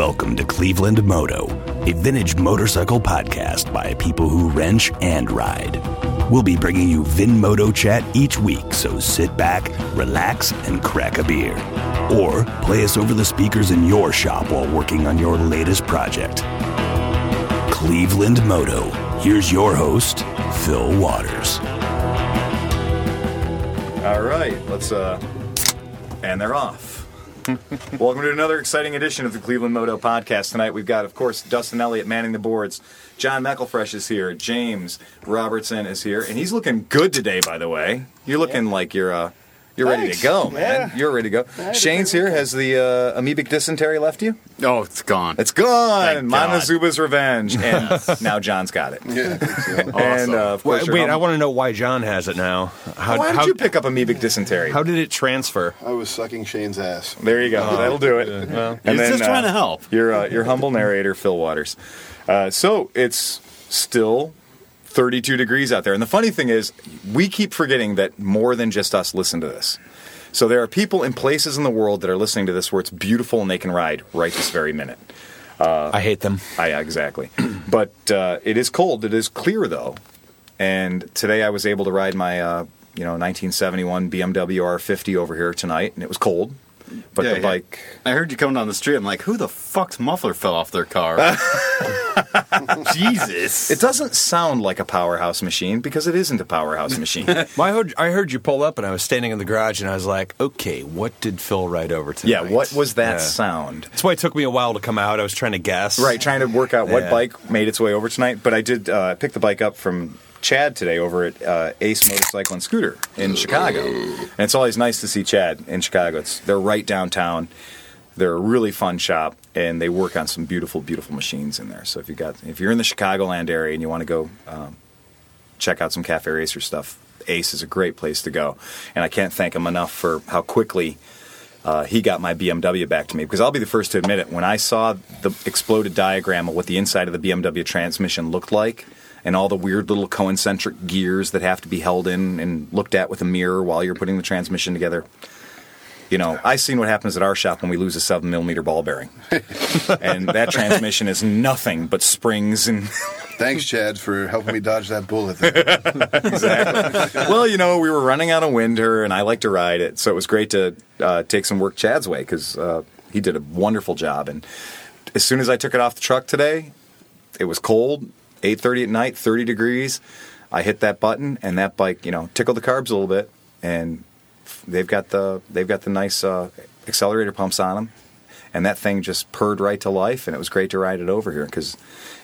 Welcome to Cleveland Moto, a vintage motorcycle podcast by people who wrench and ride. We'll be bringing you Vin Moto chat each week, so sit back, relax, and crack a beer. Or play us over the speakers in your shop while working on your latest project. Cleveland Moto. Here's your host, Phil Waters. All right, let's uh, and they're off. Welcome to another exciting edition of the Cleveland Moto Podcast. Tonight we've got, of course, Dustin Elliott manning the boards. John Meckelfresh is here. James Robertson is here, and he's looking good today. By the way, you're looking like you're uh, you're ready to go, man. Yeah. You're ready to go. Shane's here. Has the uh, amoebic dysentery left you? Oh, it's gone. It's gone. Thank God. Revenge, and now John's got it. Yeah, I think. And uh, of course, Wait, wait I want to know why John has it now. How, Why did how, you pick up amoebic dysentery? how did it transfer? I was sucking Shane's ass. There you go. That'll do it. And He's just trying to help. Your uh, your humble narrator, Phil Waters. Uh, so it's still 32 degrees out there, and the funny thing is, we keep forgetting that more than just us listen to this. So there are people in places in the world that are listening to this where it's beautiful and they can ride right this very minute. I hate them. I, exactly. but uh, it is cold. It is clear though, and today I was able to ride my uh, you know 1971 BMW R50 over here tonight, and it was cold. But Yeah, the yeah. bike I heard you coming down the street. I'm like, who the fuck's muffler fell off their car? Jesus. It doesn't sound like a powerhouse machine because it isn't a powerhouse machine. Well, I heard, I heard you pull up, and I was standing in the garage, and I was like, okay, what did Phil ride over tonight? yeah, what was that Yeah. sound? That's why it took me a while to come out. I was trying to guess. Right, trying to work out what Yeah. bike made its way over tonight. But I did uh, pick the bike up from Chad today over at uh, Ace Motorcycle and Scooter in Chicago, and it's always nice to see Chad in Chicago. It's they're right downtown. They're a really fun shop, and they work on some beautiful, beautiful machines in there. So if you got if you're in the Chicagoland area and you want to go um, check out some cafe racer stuff, Ace is a great place to go. And I can't thank him enough for how quickly uh, he got my BMW back to me. Because I'll be the first to admit it, when I saw the exploded diagram of what the inside of the BMW transmission looked like, and all the weird little concentric gears that have to be held in and looked at with a mirror while you're putting the transmission together. You know, I've seen what happens at our shop when we lose a seven millimeter ball bearing, and that transmission is nothing but springs and Thanks, Chad, for helping me dodge that bullet. Exactly. well, you know, we were running out of winter, and I like to ride it, so it was great to uh, take some work Chad's way because uh, he did a wonderful job. And as soon as I took it off the truck today, it was cold, eight thirty at night, thirty degrees. I hit that button, and that bike, you know, tickled the carbs a little bit, and they've got the they've got the nice uh, accelerator pumps on them, and that thing just purred right to life, and it was great to ride it over here because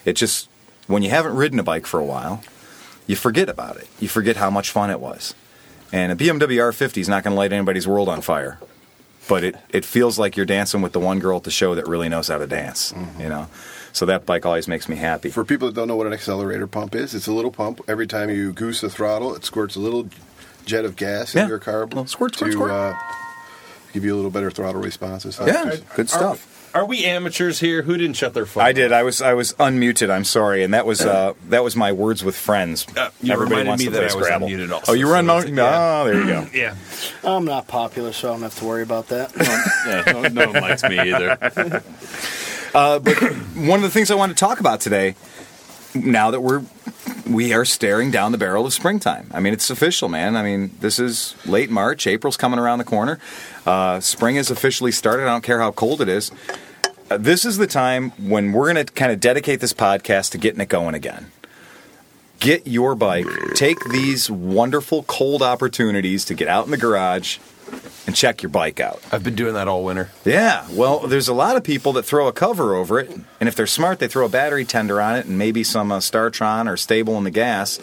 it just when you haven't ridden a bike for a while you forget about it. You forget how much fun it was. And a BMW R50 is not going to light anybody's world on fire, but it, it feels like you're dancing with the one girl at the show that really knows how to dance. You know, so that bike always makes me happy. For people that don't know what an accelerator pump is, it's a little pump. Every time you goose the throttle, it squirts a little jet of gas Yeah. in your carb Little squirt, to squirt, squirt. Uh, give you a little better throttle response. and yeah, good stuff. Are we amateurs here? Who didn't shut their phone? I did. I was I was unmuted. I'm sorry, and that was uh, that was my words with friends. Uh, you reminded me that I was Scrabble. unmuted also, oh, you were so unmuted. it's- yeah. Oh, there you go. Yeah. I'm not popular, so I don't have to worry about that. yeah, no, no one likes me either. one of the things I want to talk about today, now that we're we are staring down the barrel of springtime. I mean, it's official, man. I mean, this is late March. April's coming around the corner. Uh, spring has officially started. I don't care how cold it is. Uh, this is the time when we're going to kind of dedicate this podcast to getting it going again. Get your bike. Take these wonderful cold opportunities to get out in the garage and check your bike out. I've been doing that all winter. Yeah, well, there's a lot of people that throw a cover over it, and if they're smart, they throw a battery tender on it and maybe some uh, Startron or Sta-Bil in the gas,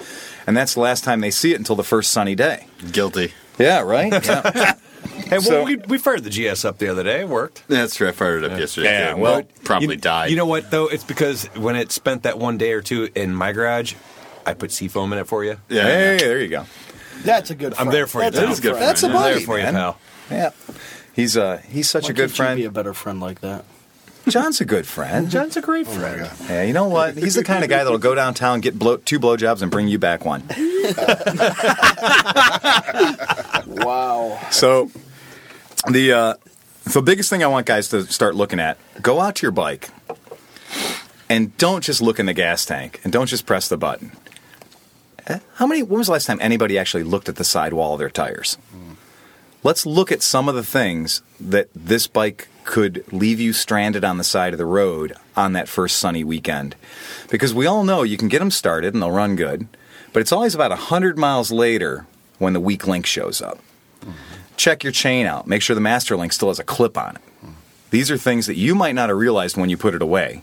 and that's the last time they see it until the first sunny day. Guilty. Yeah, right. Yeah. Hey, well, So- we, we fired the GS up the other day. It worked. That's true. I fired it up yesterday. Yeah, too. well, It probably you, died. You know what, though? It's because when it spent that one day or two in my garage, I put seafoam in it for you. Yeah. hey, there you go. That's a good. Friend. I'm there for you, That's pal. a That is good friend. That's a I'm there buddy, for you, man. pal. Yeah, he's uh he's such Why a good can't you friend. Be a better friend like that. John's a good friend. John's a great Oh friend. God. Yeah, you know what? He's the kind of guy that'll go downtown, get blow, two blowjobs, and bring you back one. Wow. So the uh, the biggest thing I want guys to start looking at: go out to your bike, and don't just look in the gas tank, and don't just press the button. Eh, How many? When was the last time anybody actually looked at the sidewall of their tires? Let's look at some of the things that this bike could leave you stranded on the side of the road on that first sunny weekend. Because we all know you can get them started and they'll run good, but it's always about 100 miles later when the weak link shows up. Check your chain out. Make sure the master link still has a clip on it. These are things that you might not have realized when you put it away.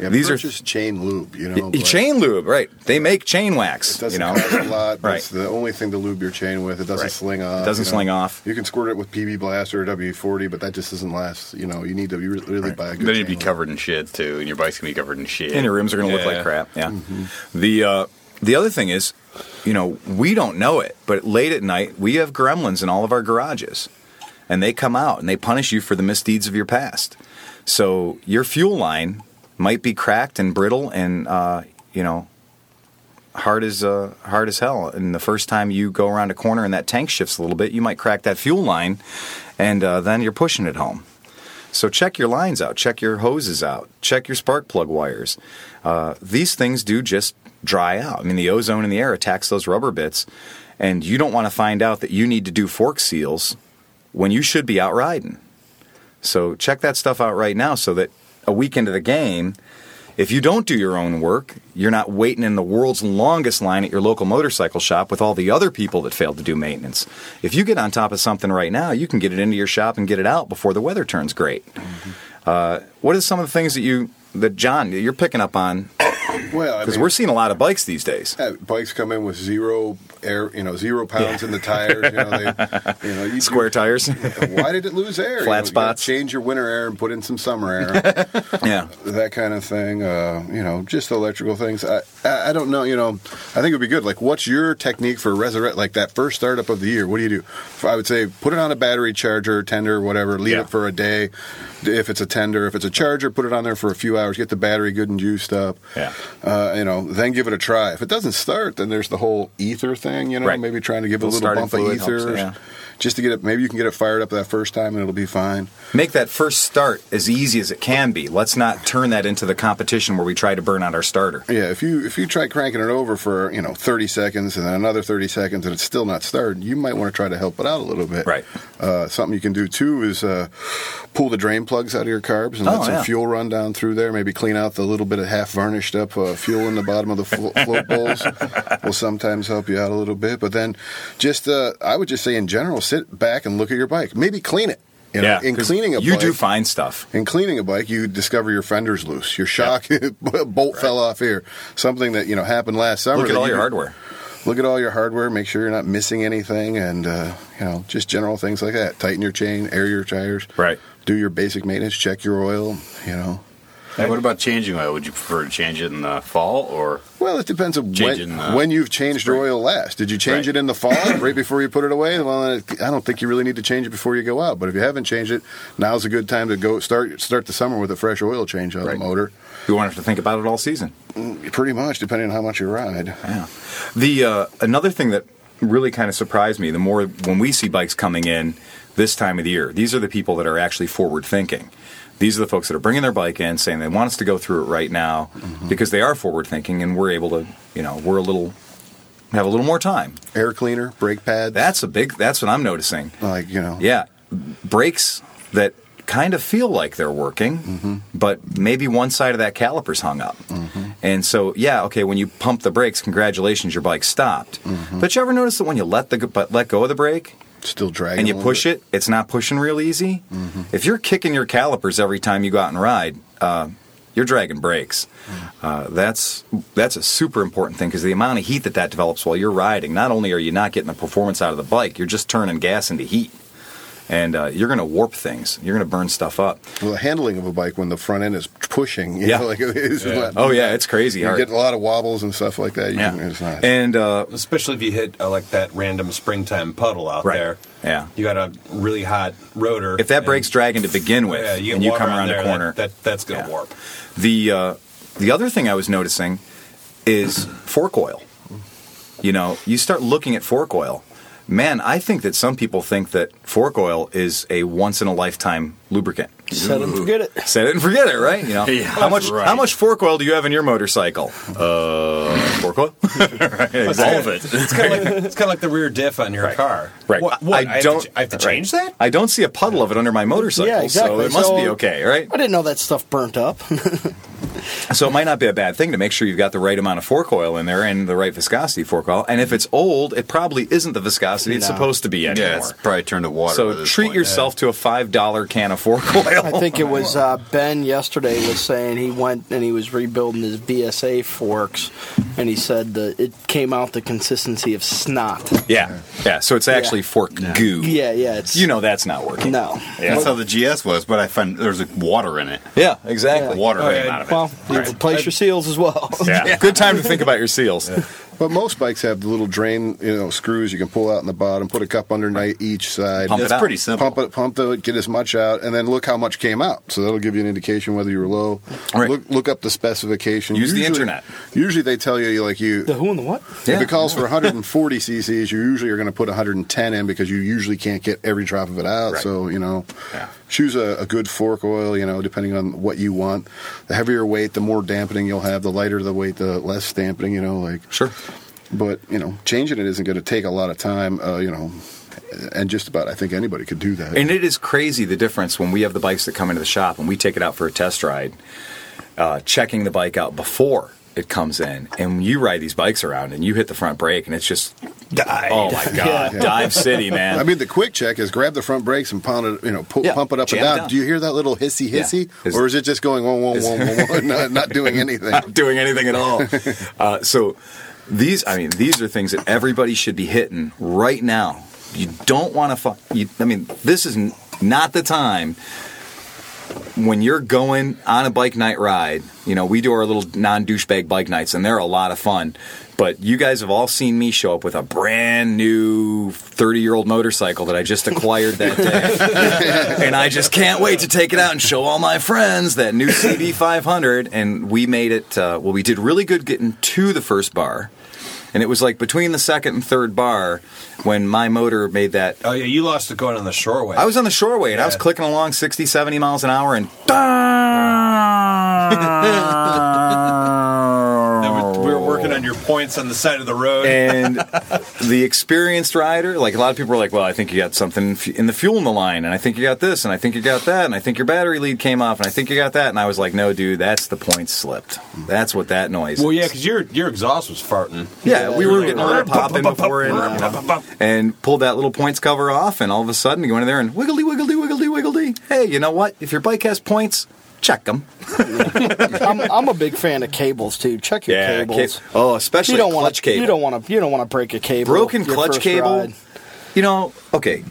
Yeah, These are- purchase chain lube, you know. Y- chain lube, right? They make chain wax. It doesn't you know, cost a lot. Right. It's the only thing to lube your chain with. It doesn't Right. sling off. It doesn't you know. sling off. You can squirt it with PB Blast or WD-40, but that just doesn't last. You know, you need to be re- really buy a good. Then you'd be lube. covered in shit too, and your bike's gonna be covered in shit. and your rims are going to look like crap. Yeah. Mm-hmm. The uh, the other thing is, you know, we don't know it, but late at night we have gremlins in all of our garages, and they come out and they punish you for the misdeeds of your past. So your fuel line might be cracked and brittle and uh, you know hard as uh, hard as hell. And the first time you go around a corner and that tank shifts a little bit, you might crack that fuel line, and uh, then you're pushing it home. So check your lines out, check your hoses out, check your spark plug wires. Uh, these things do just dry out. I mean, the ozone in the air attacks those rubber bits, and you don't want to find out that you need to do fork seals when you should be out riding. So check that stuff out right now so that a week into the game, if you don't do your own work, you're not waiting in the world's longest line at your local motorcycle shop with all the other people that failed to do maintenance. If you get on top of something right now, you can get it into your shop and get it out before the weather turns great. Uh, what are some of the things that you that John you're picking up on Well, I because mean, we're seeing a lot of bikes these days. yeah, bikes come in with zero air, you know, zero pounds in the tires. You know, they, you know, you Square tires. Why did it lose air? Flat You know, you spots. change your winter air and put in some summer air. yeah. that kind of thing. Uh, you know, just electrical things. I, I I don't know. You know, I think it would be good. Like, what's your technique for resurrect? Like that first startup of the year. What do you do? I would say put it on a battery charger, tender, whatever. Leave Yeah. it for a day. If it's a tender, if it's a charger, put it on there for a few hours. Get the battery good and juiced up. Yeah. Uh, you know, then give it a try. If it doesn't start, then there's the whole ether thing. You know, Right. maybe trying to give a Little little bump of ether. helps, yeah. Just to get it, maybe you can get it fired up that first time and it'll be fine. Make that first start as easy as it can be. Let's not turn that into the competition where we try to burn out our starter. Yeah, if you if you try cranking it over for you know thirty seconds and then another thirty seconds and it's still not started, you might want to try to help it out a little bit. Right. Uh, something you can do too is uh, pull the drain plugs out of your carbs and Oh, let some yeah. fuel run down through there. Maybe clean out the little bit of half varnished up uh, fuel in the bottom of the flo- float bowls. will sometimes help you out a little bit. But then, just uh, I would just say in general, sit back and look at your bike. Maybe clean it. You know, in 'cause cleaning a you bike, do find stuff. in cleaning a bike, you discover your fender's loose. Your shock bolt fell off here. Something that you know happened last summer. Look at all you your hardware. Look at all your hardware. Make sure you're not missing anything, and uh, you know just general things like that. Tighten your chain, air your tires. Right. Do your basic maintenance. Check your oil. You know. Hey, what about changing oil? Would you prefer to change it in the fall or? Well, it depends on when, uh, when you've changed your oil last. Did you change Right. it in the fall, right before you put it away? Well, I don't think you really need to change it before you go out. But if you haven't changed it, now's a good time to go start start the summer with a fresh oil change on Right. the motor. You won't have to think about it all season. Pretty much, depending on how much you ride. Yeah. The uh, another thing that really kind of surprised me the more when we see bikes coming in this time of the year. These are the people that are actually forward thinking. These are the folks that are bringing their bike in, saying they want us to go through it right now mm-hmm. because they are forward thinking, and we're able to, you know, we're a little have a little more time. Air cleaner, brake pads. That's a big. That's what I'm noticing. like you know. Yeah, brakes that kind of feel like they're working, mm-hmm. but maybe one side of that caliper's hung up. Mm-hmm. And so, yeah, okay, when you pump the brakes, congratulations, your bike stopped. But you ever notice that when you let the but let go of the brake Still dragging. and you push bit. it, it's not pushing real easy. If you're kicking your calipers every time you go out and ride, uh, you're dragging brakes. Uh, that's that's a super important thing because the amount of heat that that develops while you're riding, not only are you not getting the performance out of the bike, you're just turning gas into heat, and uh, you're going to warp things. You're going to burn stuff up. Well, the handling of a bike when the front end is pushing, you Yeah. know, like it is. not- Oh yeah, it's crazy You hard. get a lot of wobbles and stuff like that. You yeah, can, it's not. and uh, Especially if you hit uh, like that random springtime puddle out Right. there. Yeah. You got a really hot rotor. if that and- brake's dragging to begin with, yeah, you and you come around there, the corner, that, that that's gonna Yeah. warp. The uh, the other thing I was noticing is fork oil. You know, you start looking at fork oil. Man, I think that some people think that fork oil is a once in a lifetime lubricant. Set it and forget it. Set it and forget it, right? You know, Yeah, how much right. how much fork oil do you have in your motorcycle? Uh, fork oil. right, exactly. All of it. It's kind of like it's kind of like the rear diff on your car. Right. What, what, I I, don't. To, I have to right. change that. I don't see a puddle of it under my motorcycle, Yeah, exactly. so it must be okay, right? I didn't know that stuff burnt up. So it might not be a bad thing to make sure you've got the right amount of fork oil in there and the right viscosity fork oil. And if it's old, it probably isn't the viscosity it's supposed to be anymore. Yeah, it's probably turned to water. so treat point. yourself to a five dollar can of fork oil. I think it was uh, Ben yesterday was saying he went and he was rebuilding his BSA forks, and he said that it came out the consistency of snot. yeah, yeah. So it's actually fork goo. Yeah, yeah. It's You know that's not working. no. Yeah. That's how the GS was, but I found there's like water in it. Yeah, exactly. Water came yeah. out of it. Well, you replace your seals as well. Yeah. Good time to think about your seals. But most bikes have the little drain, you know, screws you can pull out in the bottom, put a cup underneath each side. Pump it It's out. pretty simple. Pump it, pump the, get as much out, and then look how much came out. So that'll give you an indication whether you were low. Right. Look, look up the specification. Use the internet. Usually they tell you like you. The who and the what? If Yeah. it calls for 140 cc's, you usually are going to put 110 in because you usually can't get every drop of it out. Right. So you know, Yeah. Choose a, a good fork oil. You know, depending on what you want. The heavier weight, the more dampening you'll have. The lighter the weight, the less dampening. You know, like. Sure. But you know, changing it isn't going to take a lot of time. Uh, you know, and just about I think anybody could do that. And it is crazy the difference when we have the bikes that come into the shop and we take it out for a test ride, uh, checking the bike out before it comes in. And you ride these bikes around and you hit the front brake and it's just, Dive. oh my God, Yeah. dive city, man. I mean, the quick check is grab the front brakes and pound it, you know, pu- Yeah, pump it up and jam it down. down. Do you hear that little hissy Yeah. hissy, Is- or is it just going one one one one one, not, not doing anything? not doing anything at all. Uh, so these, I mean, these are things that everybody should be hitting right now. You don't want to. Fu- you, I mean, this is n- not the time when you're going on a bike night ride. You know, we do our little non douchebag bike nights, and they're a lot of fun. But you guys have all seen me show up with a brand new 30 year old motorcycle that I just acquired that day. and I just can't wait to take it out and show all my friends that new CB 500. And we made it, uh, well, we did really good getting to the first bar. And it was like between the second and third bar when my motor made that. Oh yeah, you lost it going on the shoreway. I was on the shoreway and I was clicking along 60, 70 miles an hour and. we were working on your points on the side of the road. and the experienced rider, like a lot of people are like, "Well, I think you got something in the fuel in the line, and I think you got this, and I think you got that, and I think your battery lead came off, and I think you got that." And I was like, "No, dude, that's the point slipped. That's what that noise." well, is." yeah, because your your exhaust was farting. yeah, we were getting a little Pop, popping pop, pop, before it, and pulled that little points cover off, and all of a sudden you go in there and wiggly, wiggly, wiggly, wiggly. Hey, you know what? If your bike has points, check them. I'm, I'm a big fan of cables too. Check your cables. oh, especially you don't wanna, cable. You don't want to. You don't want to break a cable. broken clutch cable. ride. You know, okay.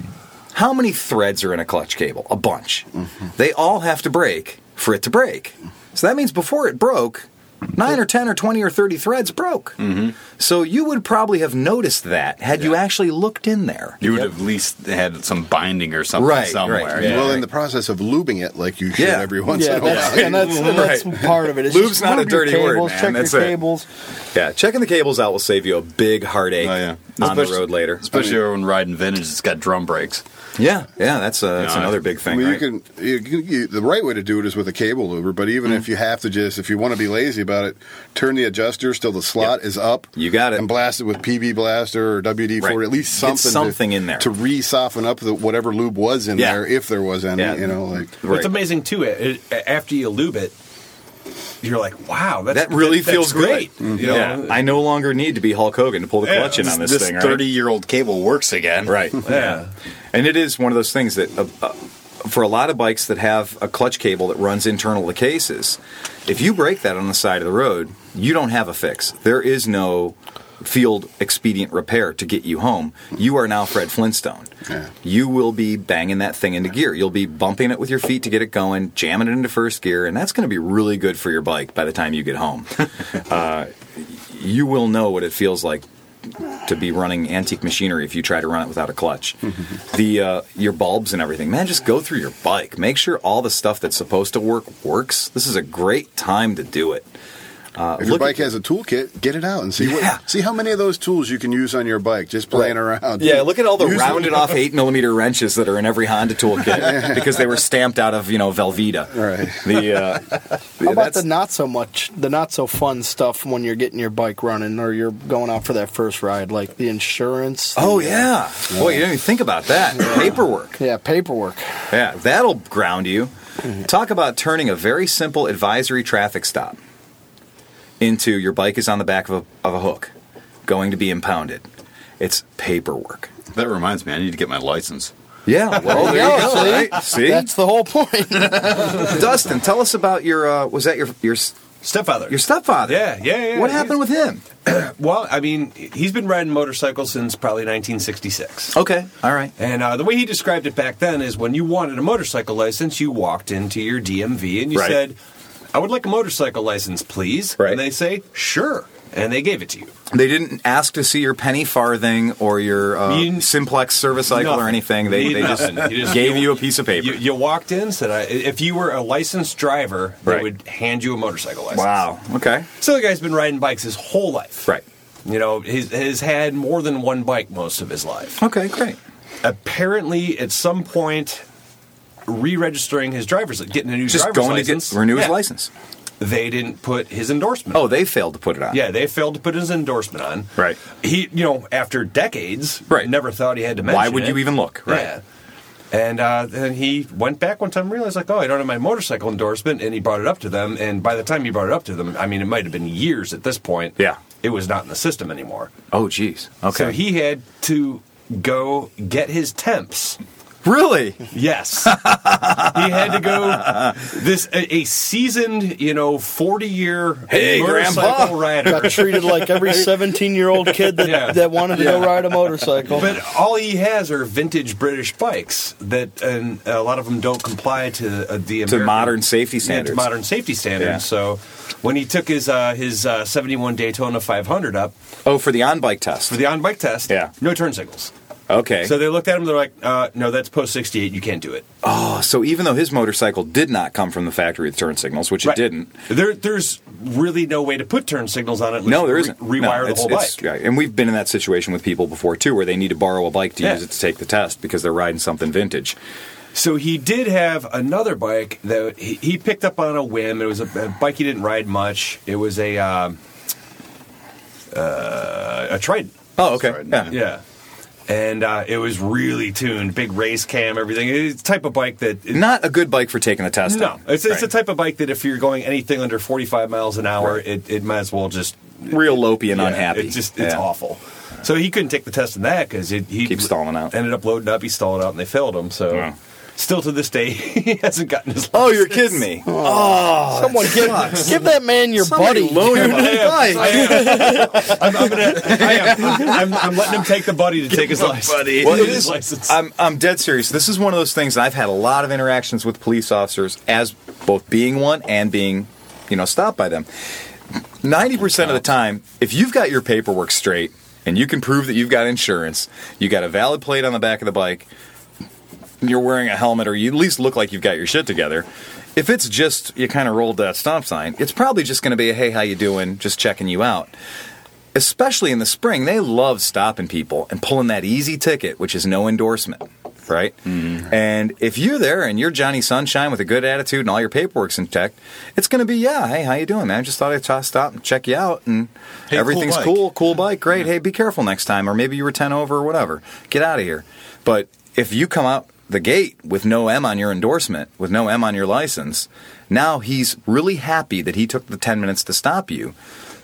How many threads are in a clutch cable? A bunch. Mm-hmm. They all have to break for it to break. So that means before it broke, nine or ten or twenty or thirty threads broke. Mm-hmm. So you would probably have noticed that had you actually looked in there. You would have at least had some binding or something Right, somewhere. right, Yeah. well, in the process of lubing it, like you should Yeah. every once Yeah, in a while. that's, and that's, and that's Right. part of it. It's Lube's just not a lube your dirty word, cables, man. Check That's your it. cables. Yeah, checking the cables out will save you a big heartache Oh, yeah. on the road later. Especially when riding vintage, it's got drum brakes. Yeah, yeah, that's uh, that's Yeah, another I- big I thing. mean, right? you can, you, can- you, the right way to do it is with a cable luber. But even Mm. if you have to just, if you want to be lazy about it, turn the adjusters till the slot is up. You got it. And blast it with PB Blaster or WD forty. Right. At least Get something, something to, in there. to re-soften up the, whatever lube was in Yeah. there, if there was any. Yeah. You know, like Right. It's amazing too. It, it- after you lube it, you're like, wow, that's, that really that's feels great. good. You know? Yeah, I no longer need to be Hulk Hogan to pull the Yeah, clutch in on this, this thing. right? thirty-year-old cable works again. Right. Yeah. And it is one of those things that, uh, uh, for a lot of bikes that have a clutch cable that runs internal to cases, if you break that on the side of the road, you don't have a fix. There is no field expedient repair to get you home. You are now Fred Flintstone. Yeah. You will be banging that thing into gear. You'll be bumping it with your feet to get it going, jamming it into first gear, and that's going to be really good for your bike by the time you get home. uh, you will know what it feels like to be running antique machinery if you try to run it without a clutch. the uh, your bulbs and everything, man, just go through your bike. Make sure all the stuff that's supposed to work works. This is a great time to do it. Uh, If your bike has a toolkit, get it out and see Yeah. what see how many of those tools you can use on your bike just playing around. Yeah, look at all the Use them. rounded off eight millimeter wrenches that are in every Honda toolkit because they were stamped out of you know Velveeta. Right. The uh, How about the not so much, the not so fun stuff when you're getting your bike running or you're going out for that first ride, like the insurance? Oh the- yeah, boy, you didn't even think about that paperwork. Yeah, paperwork. Yeah, that'll ground you. Talk about turning a very simple advisory traffic stop into your bike is on the back of a, of a hook, going to be impounded. It's paperwork. That reminds me, I need to get my license. Yeah, well, there you go. see? Right? See, That's the whole point. Dustin, tell us about your. Uh, was that your your Stepfather. your stepfather? Yeah, yeah, yeah. What happened with him? Well, I mean, he's been riding motorcycles since probably 1966. Okay, all right. And uh, the way he described it back then is when you wanted a motorcycle license, you walked into your DMV and you Right. said, I would like a motorcycle license, please. Right. And they say, sure. And they gave it to you. They didn't ask to see your penny farthing or your uh, You- simplex Servi-Cycle or anything. They, they just, just- gave you a piece of paper. You, you walked in, said, I, if you were a licensed driver, they Right. would hand you a motorcycle license. wow. Okay. So the guy's been riding bikes his whole life. Right. You know, he's, has had more than one bike most of his life. Okay. Great. Apparently, at some point, re-registering his driver's license, getting a new Just driver's going license. to get renew his Yeah. license. They didn't put his endorsement. Oh, on. they failed to put it on. yeah, they failed to put his endorsement on. Right. He, you know, after decades, Right. never thought he had to mention Why would it. you even look? Right. Yeah. And uh, then he went back one time and realized, like, oh, I don't have my motorcycle endorsement. And he brought it up to them. And by the time he brought it up to them, I mean, it might have been years at this point. Yeah. It was not in the system anymore. Oh, jeez. Okay. So he had to go get his temps. Really? Yes, he had to go. This a, a seasoned, you know, forty-year Hey, motorcycle Grandpa. rider. Got treated like every 17 year old kid that, Yeah. that wanted to go ride a motorcycle. But all he has are vintage British bikes that, and a lot of them don't comply to uh, the To American- modern safety yeah, to standards. modern safety standards. Yeah. So when he took his uh, his uh, seventy-one Daytona 500 up Oh, for the on bike test. for the on-bike test, Yeah. no turn signals. Okay. So they looked at him. They're like, uh, "No, that's post sixty-eight. You can't do it." oh, so even though his motorcycle did not come from the factory with turn signals, which it didn't. There, there's really no way to put turn signals on it. No, you there re- isn't. Rewire No, the whole it's- bike. yeah, and we've been in that situation with people before too, where they need to borrow a bike to Yeah. use it to take the test because they're riding something vintage. So he did have another bike that he, he picked up on a whim. It was a, a bike he didn't ride much. It was a um, uh, a Trident. Oh, okay. Sorry, Yeah. Yeah. And uh, it was really tuned, big race cam, everything. It's the type of bike that Not a good bike for taking the test. no, on. it's, it's the type of bike that if you're going anything under 45 miles an hour, Right. it, it might as well just real lopey and Yeah, unhappy. It's just it's Yeah. awful. So he couldn't take the test in that because he Keep stalling out. Ended up loading up. He stalled out, and they failed him. So Yeah. Still to this day, he hasn't gotten his. Oh, you're kidding me. Oh, oh someone give, give that man your buddy. loan him a I am, bike. I am. I'm, I'm gonna. I am. I'm, I'm letting him take the buddy to take his license. buddy. Well, it his license. I'm, I'm dead serious. This is one of those things I've had a lot of interactions with police officers as both being one and being, you know, stopped by them. 90% of the time, if you've got your paperwork straight and you can prove that you've got insurance, you got a valid plate on the back of the bike, and you're wearing a helmet or you at least look like you've got your shit together. If it's just you kind of rolled that stop sign, it's probably just going to be a hey, how you doing? Just checking you out especially in the spring, they love stopping people and pulling that easy ticket, which is no endorsement, right? Mm-hmm. And if you're there and you're Johnny Sunshine with a good attitude and all your paperwork's intact, it's going to be, yeah, hey, how you doing, man? Just thought I'd t- stop and check you out, and Hey, everything's cool cool, cool bike, great. Hey, be careful next time, or maybe you were ten over or whatever. Get out of here. But if you come out the gate with no M on your endorsement, with no M on your license, now he's really happy that he took the ten minutes to stop you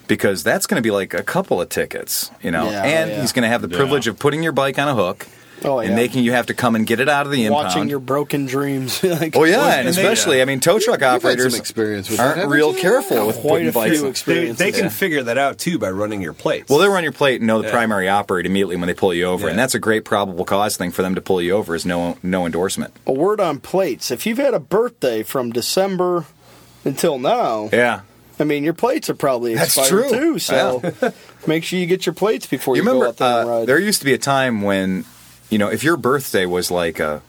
because that's going to be like a couple of tickets, you know. Yeah, oh, and yeah. he's going to have the Yeah. privilege of putting your bike on a hook Oh, and making you have to come and get it out of the impound. Watching your broken dreams. like, oh yeah, Well, and and they- especially, I mean, tow truck had operators experience with aren't haven't real you? careful with Quite putting a few they, experiences. they can Yeah. figure that out too by running your plates. Well, they run your plate and know the Yeah. primary operator immediately when they pull you over, and that's a great probable cause thing for them to pull you over is no no endorsement. a word on plates. If you've had a birthday from December until now, Yeah. I mean, your plates are probably That's expired true. too. So make sure you get your plates before You you, remember go out there and uh, ride. there used to be a time when, you know, if your birthday was like a,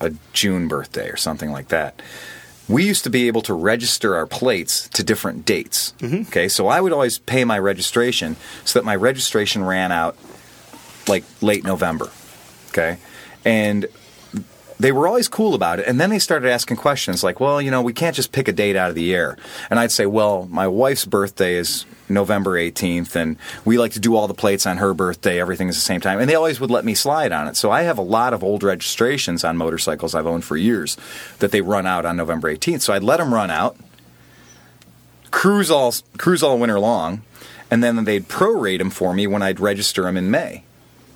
a, June birthday or something like that, we used to be able to register our plates to different dates. Mm-hmm. Okay, so I would always pay my registration so that my registration ran out like late November. Okay, and they were always cool about it. And then they started asking questions like, well, you know, we can't just pick a date out of the air. And I'd say, well, my wife's birthday is November 18th, and we like to do all the plates on her birthday. Everything is the same time. And they always would let me slide on it. So I have a lot of old registrations on motorcycles I've owned for years that they run out on November 18th. So I'd let them run out, cruise all, cruise all winter long, and then they'd prorate them for me when I'd register them in May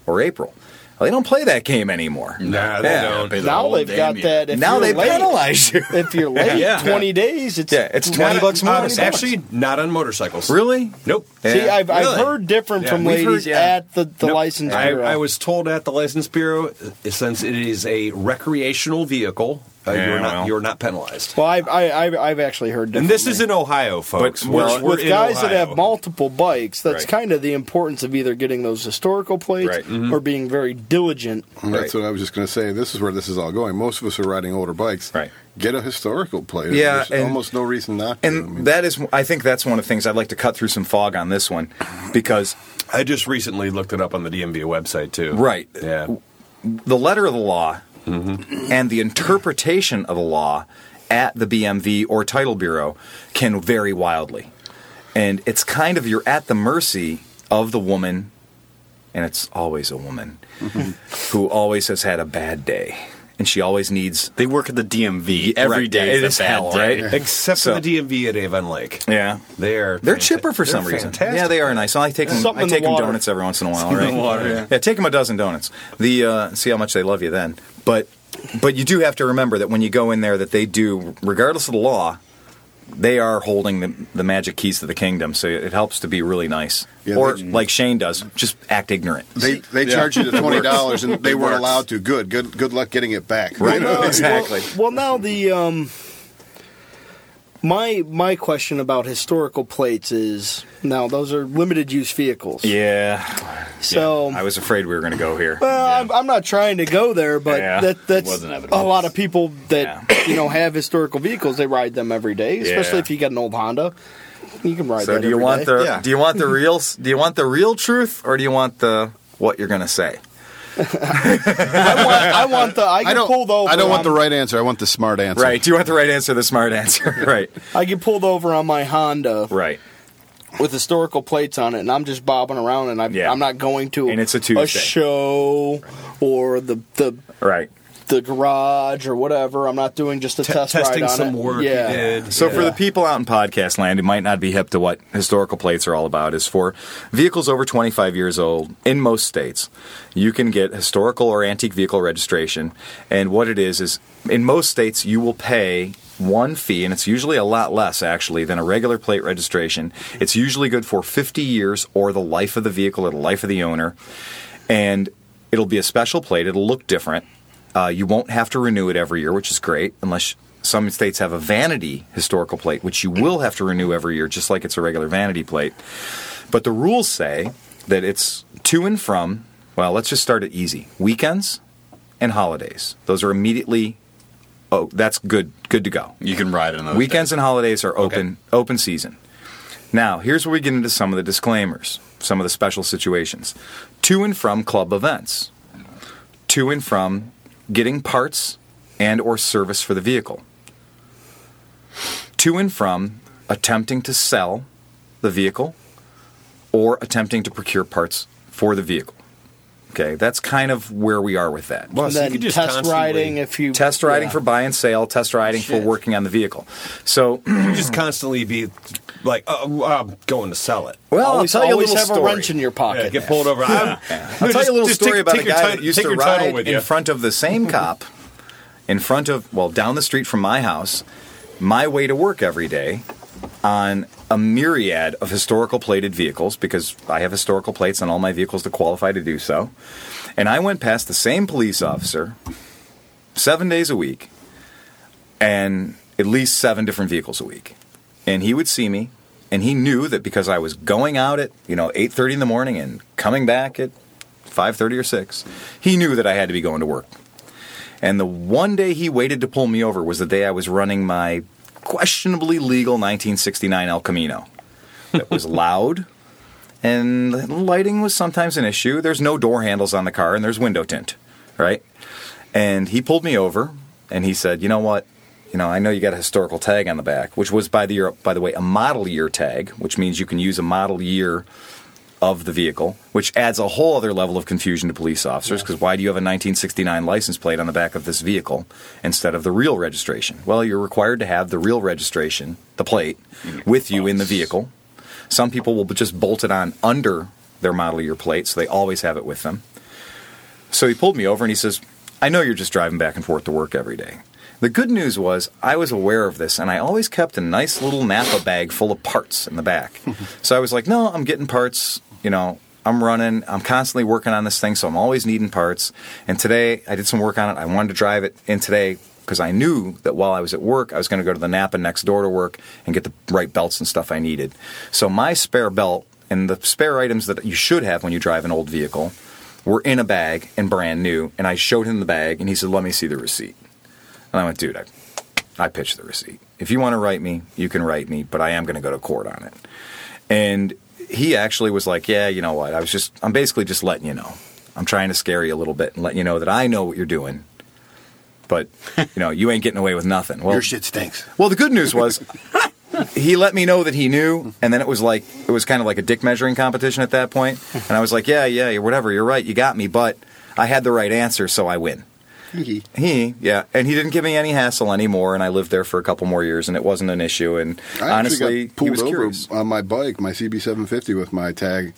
or April. Well, they don't play that game anymore. Nah, they Yeah. don't. Pay the Now they've got year. that. If now they late, penalize you. If you're late, Yeah. 20 days, it's Yeah, it's 20 Not- bucks more. uh, actually, not on motorcycles. Really? Nope. See, I've, I've heard different Yeah, from we've ladies heard- yeah. at the, the Nope. license bureau. I was told at the license bureau, uh, since it is a recreational vehicle, uh, Yeah, you're not well. you're not penalized. well, I've, I, I've, I've actually heard And this is differently. in Ohio, folks. But- We're- well, we're with in guys that have multiple bikes, that's Right. kind of the importance of either getting those historical plates Right. Mm-hmm. or being very diligent. That's Right. what I was just going to say. This is where this is all going. Most of us are riding older bikes. Right. Get a historical plate. Yeah, There's and- almost no reason not to. I mean, And that is, I think that's one of the things I'd like to cut through some fog on this one, because I just recently looked it up on the DMV website too. Right. Yeah. the letter of the law and the interpretation of the law at the BMV or Title Bureau can vary wildly, and it's kind of you're at the mercy of the woman, and it's always a woman who always has had a bad day, and she always needs. They work at the DMV every Right, day. it is is a bad hell, day. right? Except So- for the DMV at Avon Lake. Yeah, They're They're chipper for they're some reason. fantastic. Yeah, they are nice. I take them. Something I in the take them donuts every once in a while. Right? in the water, yeah. yeah, take them a dozen donuts. The uh, see how much they love you then. But but you do have to remember that when you go in there, that they do, regardless of the law, they are holding the, the magic keys to the kingdom. So it helps to be really nice. Yeah, or they- like Shane does, just act ignorant. they they Yeah. charge you the twenty dollars, and they weren't allowed to. Good, good, good luck getting it back. Right. You know? exactly. Well, now the um, my my question about historical plates is now those are limited use vehicles. Yeah, So I was afraid we were going to go here. Well, I'm, I'm not trying to go there, but Yeah. that that's a lot of people that Yeah. you know have historical vehicles. They ride them every day, especially Yeah. if you got an old Honda. You can ride So that. do you want day. the Yeah. do you want the real do you want the real truth or do you want the what you're going to say? I want, I want the. I I get don't. pulled over. I don't want the right answer. I want the smart answer. Right. Do you want the right answer, the smart answer? right. I get pulled over on my Honda Right. with historical plates on it, and I'm just bobbing around, and I, Yeah. I'm not going to And it's a Tuesday. show or the the Right. The garage or whatever. I'm not doing just a test testing ride on some it. work Yeah. did. So for the people out in podcast land who might not be hip to what historical plates are all about, is for vehicles over 25 years old in most states, you can get historical or antique vehicle registration. And what it is is in most states you will pay one fee, and it's usually a lot less actually than a regular plate registration. It's usually good for 50 years or the life of the vehicle or the life of the owner, and it'll be a special plate. It'll look different. Uh, you won't have to renew it every year, which is great, unless some states have a vanity historical plate, which you will have to renew every year, just like it's a regular vanity plate. But the rules say that it's to and from, well, let's just start it easy weekends and holidays. Those are immediately, oh, that's good, good to go. You can ride on those Weekends days. and holidays are open open season. Now, here's where we get into some of the disclaimers, some of the special situations. To and from club events. To and from getting parts and or service for the vehicle. To and from attempting to sell the vehicle or attempting to procure parts for the vehicle. Okay, that's kind of where we are with that. Well, And so you then could just test riding if you Test riding yeah. for buy and sale, test riding for working on the vehicle. So, you just constantly be like, oh, I'm going to sell it. well, always, I'll tell you a always little have story. a wrench in your pocket. Yeah, get pulled over. I'm- I'll tell you a little story take- about take a your guy title- that used to ride in front of the same cop, in front of, well, down the street from my house, my way to work every day on a myriad of historical plated vehicles because I have historical plates on all my vehicles to qualify to do so. And I went past the same police officer seven days a week and at least seven different vehicles a week. And he would see me and he knew that because I was going out at, you know, 8:30 in the morning and coming back at 5:30 or 6, he knew that I had to be going to work. And the one day he waited to pull me over was the day I was running my questionably legal 1969 El Camino. That was loud, and lighting was sometimes an issue. There's no door handles on the car, and there's window tint, right? And he pulled me over, and he said, "You know what? You know, I know you got a historical tag on the back, which was by the year, by the way, a model year tag, which means you can use a model year of the vehicle, which adds a whole other level of confusion to police officers. Because why do you have a 1969 license plate on the back of this vehicle instead of the real registration? Well, you're required to have the real registration, the plate, with you in the vehicle. Some people will just bolt it on under their model year plate, so they always have it with them. So he pulled me over and he says, I know you're just driving back and forth to work every day. The good news was I was aware of this and I always kept a nice little Napa bag full of parts in the back. so I was like, no, I'm getting parts, you know, I'm running, I'm constantly working on this thing, so I'm always needing parts. And today I did some work on it. I wanted to drive it in today because I knew that while I was at work, I was going to go to the Napa next door to work and get the right belts and stuff I needed. So my spare belt and the spare items that you should have when you drive an old vehicle were in a bag and brand new. And I showed him the bag, and he said, "Let me see the receipt." And I went, "Dude, I, I pitched the receipt. If you want to write me, you can write me, but I am going to go to court on it." And he actually was like, "Yeah, you know what? I was just, I'm basically just letting you know. I'm trying to scare you a little bit and let you know that I know what you're doing." But you know, you ain't getting away with nothing. Well, Your shit stinks. well, the good news was he let me know that he knew, and then it was like it was kind of like a dick measuring competition at that point. And I was like, "Yeah, yeah, whatever. You're right. You got me." But I had the right answer, so I win. He, He, yeah, and he didn't give me any hassle anymore, and I lived there for a couple more years, and it wasn't an issue. And I honestly, pulled he was over curious. on my bike, my CB750 with my tag.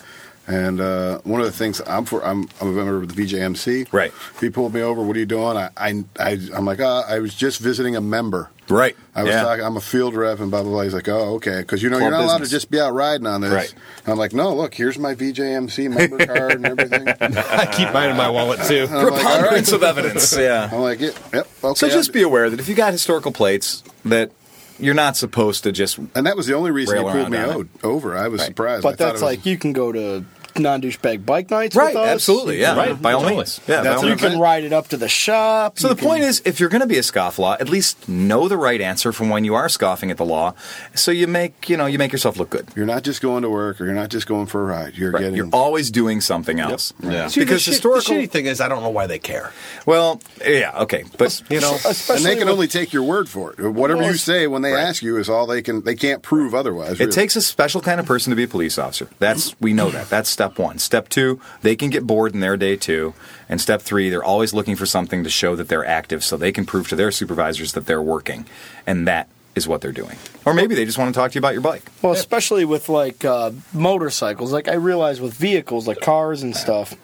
And uh, one of the things I'm for, I'm, I'm a member of the VJMC. Right. He pulled me over. What are you doing? I, I, I I'm like, uh, I was just visiting a member. Right. I was yeah. talking. I'm a field rep, and blah blah blah. He's like, oh, okay, because you know Club you're not allowed to just be out riding on this. Right. And I'm like, no, look, here's my VJMC member card and everything. I keep mine in my wallet too. I'm like, all right. Preponderance of evidence. Yeah. I'm like, yep, yep, okay. So just be aware that if you got historical plates, that you're not supposed to just And that was the only reason he Rail pulled me around owed, over. I was surprised. But thought that's it was- like you can go to non douchebag bike nights. right. with us. Absolutely. Yeah. Right, By all totally. means. Yeah. That's all You can ride it up to the shop. So you the point is, if you're going to be a scofflaw, at least know the right answer from when you are scoffing at the law, so you make you know you make yourself look good. You're not just going to work, or you're not just going for a ride. You're Right. getting. You're always doing something else. Yeah. See, Because the, historical- the shitty thing is, I don't know why they care. Well, yeah, okay, but You know, and they can with- only take your word for it. Whatever Well, you say when they Right. ask you is all they can. They can't prove otherwise. It takes a special kind of person to be a police officer. That's we know that. That's step one. Step two, they can get bored in their day too. And step three, they're always looking for something to show that they're active, so they can prove to their supervisors that they're working, and that is what they're doing. Or maybe they just want to talk to you about your bike. Well, especially with like uh, motorcycles. Like I realize with vehicles, like cars and stuff,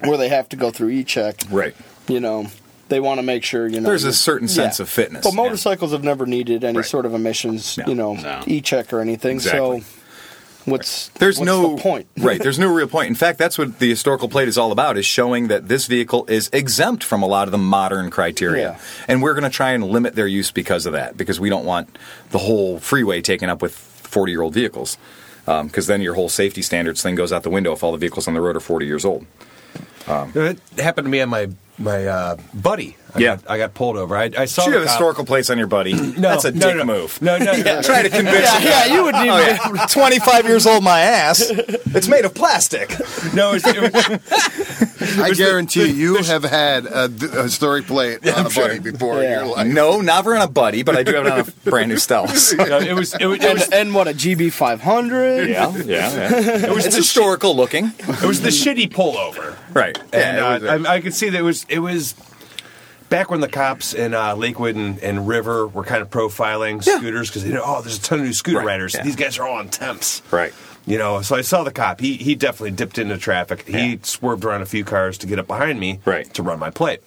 where they have to go through e-check. Right. You know, they want to make sure you know There's a certain sense of fitness, But yeah. motorcycles have never needed any Right. sort of emissions, No. you know, No. e-check or anything. Exactly. So what's There's what's no the point? right. There's no real point. In fact, that's what the historical plate is all about: is showing that this vehicle is exempt from a lot of the modern criteria, Yeah. and we're going to try and limit their use because of that. Because we don't want the whole freeway taken up with 40 year old vehicles. Because then your whole safety standards thing goes out the window if all the vehicles on the road are 40 years old. it happened to me and my my uh, buddy. I Yeah. got, I got pulled over. I, I saw So you have cop- historical plates on your buddy. No, That's a no, dick no, move. No, no, no. Try to convince Yeah, him. yeah, you would need. Oh, yeah. 25 years old, my ass. It's made of plastic. No, it was, it was, I guarantee you have had a, a historic plate on a buddy before in your life. No, never on a buddy, but I do have it on a brand new Stealth. no, it was, it was, it And, was, and what a GB five hundred. Yeah, yeah, yeah. It was it's historical looking. it was the shitty pullover. Right. And Yeah, uh, I, I could see that it was it was back when the cops in uh, Lakewood and, and River were kind of profiling Yeah. scooters because they know oh there's a ton of new scooter Right, riders. yeah. These guys are all on temps. right. You know, so I saw the cop. He he definitely dipped into traffic. He Yeah. swerved around a few cars to get up behind me Right. to run my plate.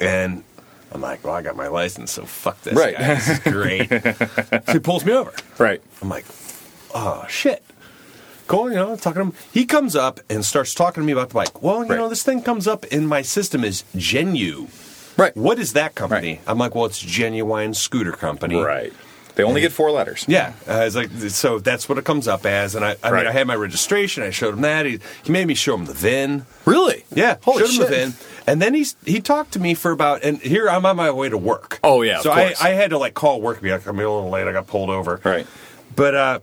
And I'm like, well, I got my license, so fuck this Right. guy. This is great. so he pulls me over. Right. I'm like, oh shit. Cool, you know, talking to him. He comes up and starts talking to me about the bike. Well, you Right. know, this thing comes up in my system as Genu. Right. What is that company? Right. I'm like, well, it's Genuine Scooter Company. Right. They only get four letters. Yeah, uh, it's like so that's what it comes up as, and I, I Right. mean, I had my registration. I showed him that. He, he made me show him the VIN. Really? Yeah, Holy showed him shit. the VIN, and then he's he talked to me for about. And here I'm on my way to work. Oh, yeah, so I. I had to like call work. Be like, I'm a little late. I got pulled over. Right. But uh,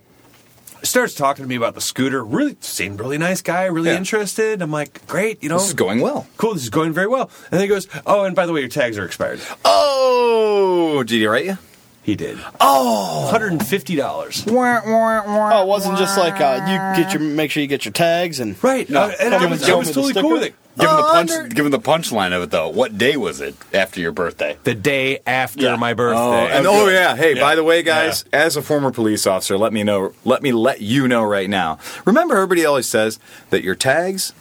starts talking to me about the scooter. Really seemed really nice guy. Really Yeah. interested. I'm like, great. You know, This is going well. cool. This is going very well. And then he goes, oh, and by the way, your tags are expired. Oh, did he write you? He did. Oh, hundred and fifty dollars. Oh, it wasn't just like uh, you get your make sure you get your tags and Right. Uh, and I Give was, I was give him the totally cool with it. Give him the uh, punch. under- Give him the punchline of it though. What day was it after your birthday? The day after Yeah. my birthday. Oh, and oh yeah. Hey, Yeah. by the way, guys, as a former police officer, let me know. Let me let you know right now. Remember, everybody always says that your tags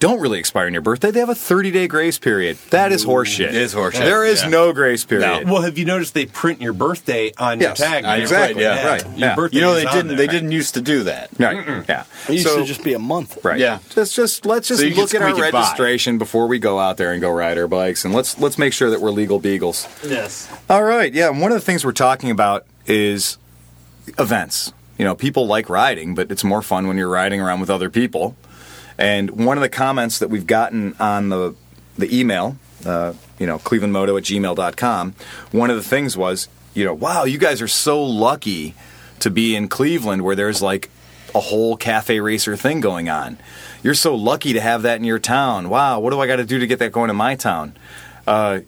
don't really expire on your birthday. They have a 30 day grace period. That is horseshit. It is horseshit, There is yeah. no grace period. Well, have you noticed they print your birthday on Yes, your tag? uh, exactly, yeah, right, Your yeah. birthday You know they didn't. there. They didn't used to do that. Right. Yeah. it used So- to just be a month. Right. Yeah. Just just let's just So look at our squeak it by. registration before we go out there and go ride our bikes and let's let's make sure that we're legal beagles. Yes. All right. Yeah, and one of the things we're talking about is events. You know, people like riding, but it's more fun when you're riding around with other people. And one of the comments that we've gotten on the the email, uh, you know, clevelandmoto at gmail.com, one of the things was, you know, wow, you guys are so lucky to be in Cleveland where there's like a whole cafe racer thing going on. You're so lucky to have that in your town. Wow, what do I got to do to get that going in my town? Uh,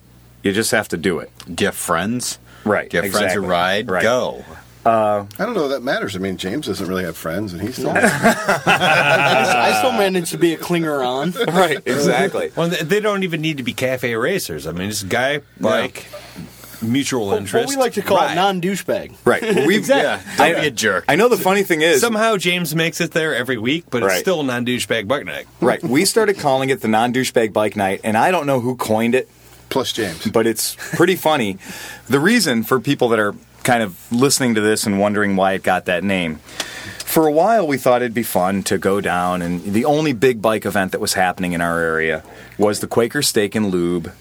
you just have to do it. Have friends? Right, you have friends exactly. who ride? Right. Go. Uh, I don't know that matters. I mean, James doesn't really have friends, and he's still. I still managed to be a clinger on. Right, exactly. Well, they they don't even need to be cafe racers. I mean, just guy, bike, mutual What interest. we like to call Right. it non douchebag. Right. Well, we've Yeah. Don't be a jerk. I know the funny thing is, Somehow James makes it there every week, but it's still non douchebag bike night. right. We started calling it the non-douchebag bike night, and I don't know who coined it, Plus James. but it's pretty funny. The reason for people that are kind of listening to this and wondering why it got that name. For a while, we thought it'd be fun to go down, and the only big bike event that was happening in our area was the Quaker Steak and Lube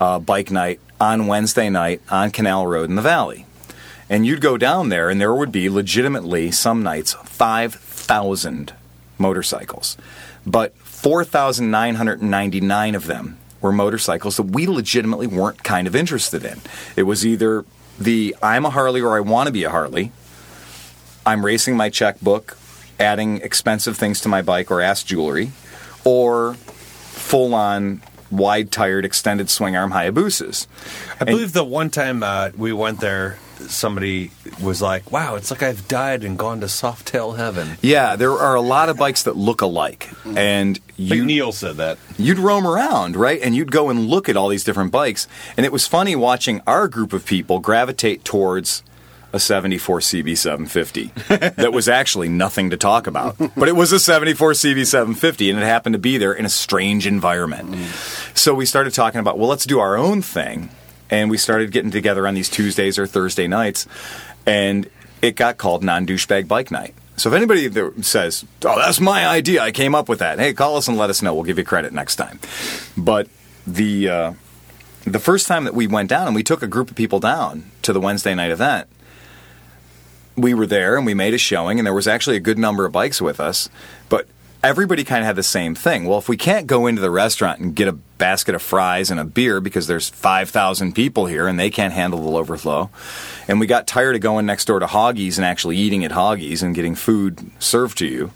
uh, bike night on Wednesday night on Canal Road in the Valley. And you'd go down there, and there would be legitimately some nights 5,000 motorcycles. But 4,999 of them were motorcycles that we legitimately weren't kind of interested in. It was either the I'm a Harley or I want to be a Harley. I'm racing my checkbook, adding expensive things to my bike or ass jewelry, or full on wide tired extended swing arm Hayabusas. I believe the one time uh, we went there, somebody was like, "Wow, it's like I've died and gone to Softail heaven." Yeah, there are a lot of bikes that look alike, mm-hmm. and Like you Neil said that. you'd roam around, right? And you'd go and look at all these different bikes, and it was funny watching our group of people gravitate towards a 74 CB750 that was actually nothing to talk about. But it was a 74 CB750 and it happened to be there in a strange environment. Mm-hmm. So we started talking about, well, let's do our own thing. And we started getting together on these Tuesdays or Thursday nights and it got called non-douchebag bike night. So if anybody says, "Oh, that's my idea. I came up with that." Hey, call us and let us know. We'll give you credit next time. But the uh, the first time that we went down and we took a group of people down to the Wednesday night event, we were there and we made a showing, and there was actually a good number of bikes with us, but everybody kind of had the same thing. Well, if we can't go into the restaurant and get a basket of fries and a beer because there's 5,000 people here and they can't handle the overflow, and we got tired of going next door to Hoggies and actually eating at Hoggies and getting food served to you,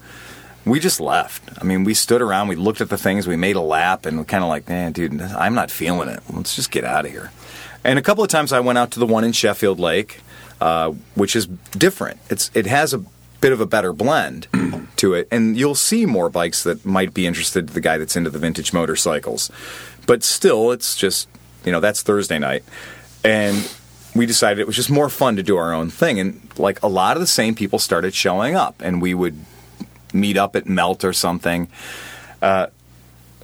we just left. I mean, we stood around, we looked at the things, we made a lap, and kind of like, man, dude, I'm not feeling it. Let's just get out of here. And a couple of times I went out to the one in Sheffield Lake, uh, which is different. It's it has a bit of a better blend to it, and you'll see more bikes that might be interested to the guy that's into the vintage motorcycles. But still, it's just you know that's Thursday night, and we decided it was just more fun to do our own thing, and like a lot of the same people started showing up, and we would meet up at Melt or something. Uh,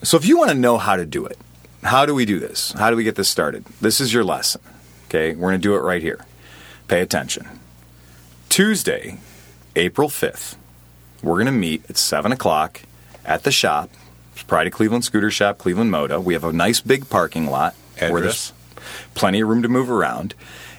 so if you want to know how to do it, how do we do this? How do we get this started? This is your lesson. Okay, we're going to do it right here. Pay attention. Tuesday, April 5th, we're going to meet at 7 o'clock at the shop, Pride of Cleveland Scooter Shop, Cleveland Moto. We have a nice big parking lot where Address? there's plenty of room to move around.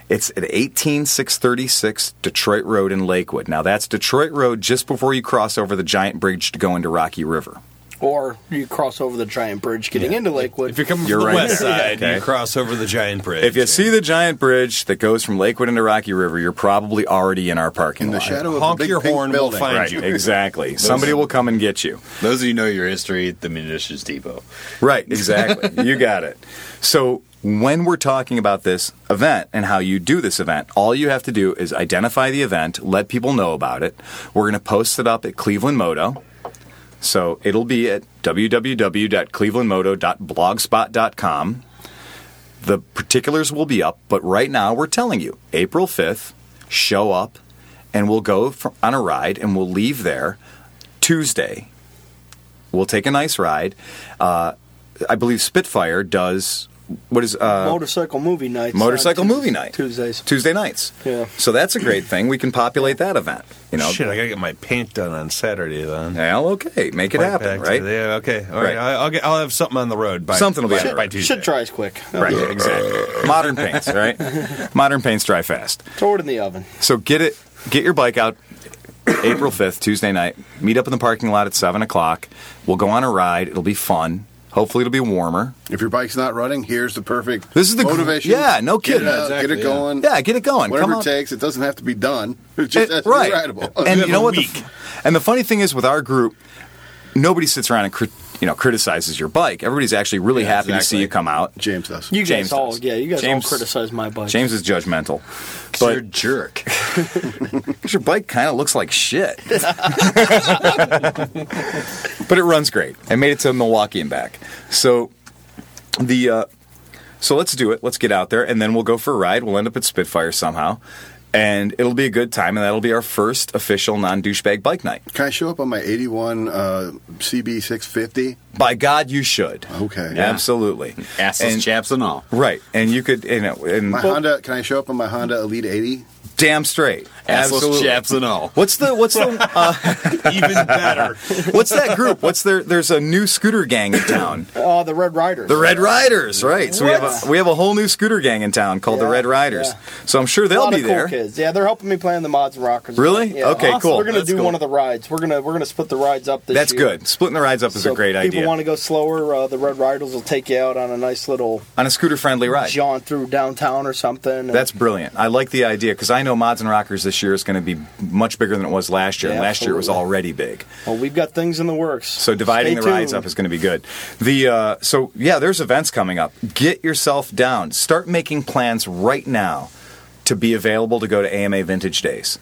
It's at 18636 Detroit Road in Lakewood. Now that's Detroit Road just before you cross over the giant bridge to go into Rocky River. Or you cross over the giant bridge getting into Lakewood. If you're coming You're from the right west side, Okay. you cross over the giant bridge. If you see the giant bridge that goes from Lakewood into Rocky River, you're probably already in our parking In the lot. shadow of honk the big your pink horn, we'll find Right, you. exactly. Somebody will come and get you. Those of you know your history, the Munitions Depot. Right, exactly. you got it. So when we're talking about this event and how you do this event, all you have to do is identify the event, let people know about it. We're going to post it up at Cleveland Moto. So it'll be at www.clevelandmoto.blogspot.com. The particulars will be up, but right now we're telling you April 5th, show up, and we'll go for, on a ride and we'll leave there Tuesday. We'll take a nice ride. Uh, I believe Spitfire does what is uh, motorcycle movie nights. motorcycle on movie night Tuesdays. Tuesday nights. Yeah. So that's a great thing. We can populate that event. You know. Shit, I gotta get my paint done on Saturday then. Well, okay, make it Right happen, back right? the- yeah, okay. All Right. right. I- I'll get. I'll have something on the road. By, Something will be by, on the by road. Tuesday. Shit dries quick. Right, exactly. Modern paints, right? Modern paints dry fast. Throw it in the oven. So get it, get your bike out. April fifth, Tuesday night. Meet up in the parking lot at seven o'clock. We'll go on a ride. It'll be fun. Hopefully, it'll be warmer. If your bike's not running, here's the perfect This is the gr- motivation. yeah, no Get kidding. it, out, Exactly, get it going. Yeah, get it going. Whatever Come it takes. It doesn't have to be done. It just It- right. be rideable. And have you know what? The, and the funny thing is, with our group, nobody sits around and cri- you know criticizes your bike. Everybody's actually really Yeah, happy to see you come out. James does. You James guys all, does. yeah, you guys James- all criticize my bike. James is judgmental, You're a but jerk. 'cause your bike kind of looks like shit. but it runs great. I made it to Milwaukee and back. So the uh, so let's do it. Let's get out there, and then we'll go for a ride. We'll end up at Spitfire somehow, and it'll be a good time. And that'll be our first official non douchebag bike night. Can I show up on my 81 uh, CB650? By God, you should. Okay. Yeah, Absolutely. Assless And- chaps and all. Right, and you could, you know, and My Honda. Can I show up on my Honda Elite 80? damn straight. Assless Absolutely. chaps and all. What's the what's the uh, Even better. what's that group? What's their? There's a new scooter gang in town. Oh, the Red Riders. The Red Riders, right? So we have a we have a whole new scooter gang in town called the Red Riders. yeah. So I'm sure they'll lot be of cool there. kids. Yeah, they're helping me plan the mods and rockers. Really? Yeah. Okay, Awesome. cool. We're gonna That's do cool. one of the rides. We're gonna we're gonna split the rides up this That's year. good. Splitting the rides up is So a great people idea People want to go slower. Uh, the Red Riders will take you out on a nice little on a scooter friendly ride. jaunt through downtown or something. That's brilliant. I like the idea because I know Mods and Rockers this year is going to be much bigger than it was last year. Yeah, last year it was already big. well, we've got things in the works. So dividing Stay the rides up is going to be good. The uh, so yeah, there's events coming up. Get yourself down. Start making plans right now to be available to go to AMA Vintage Days.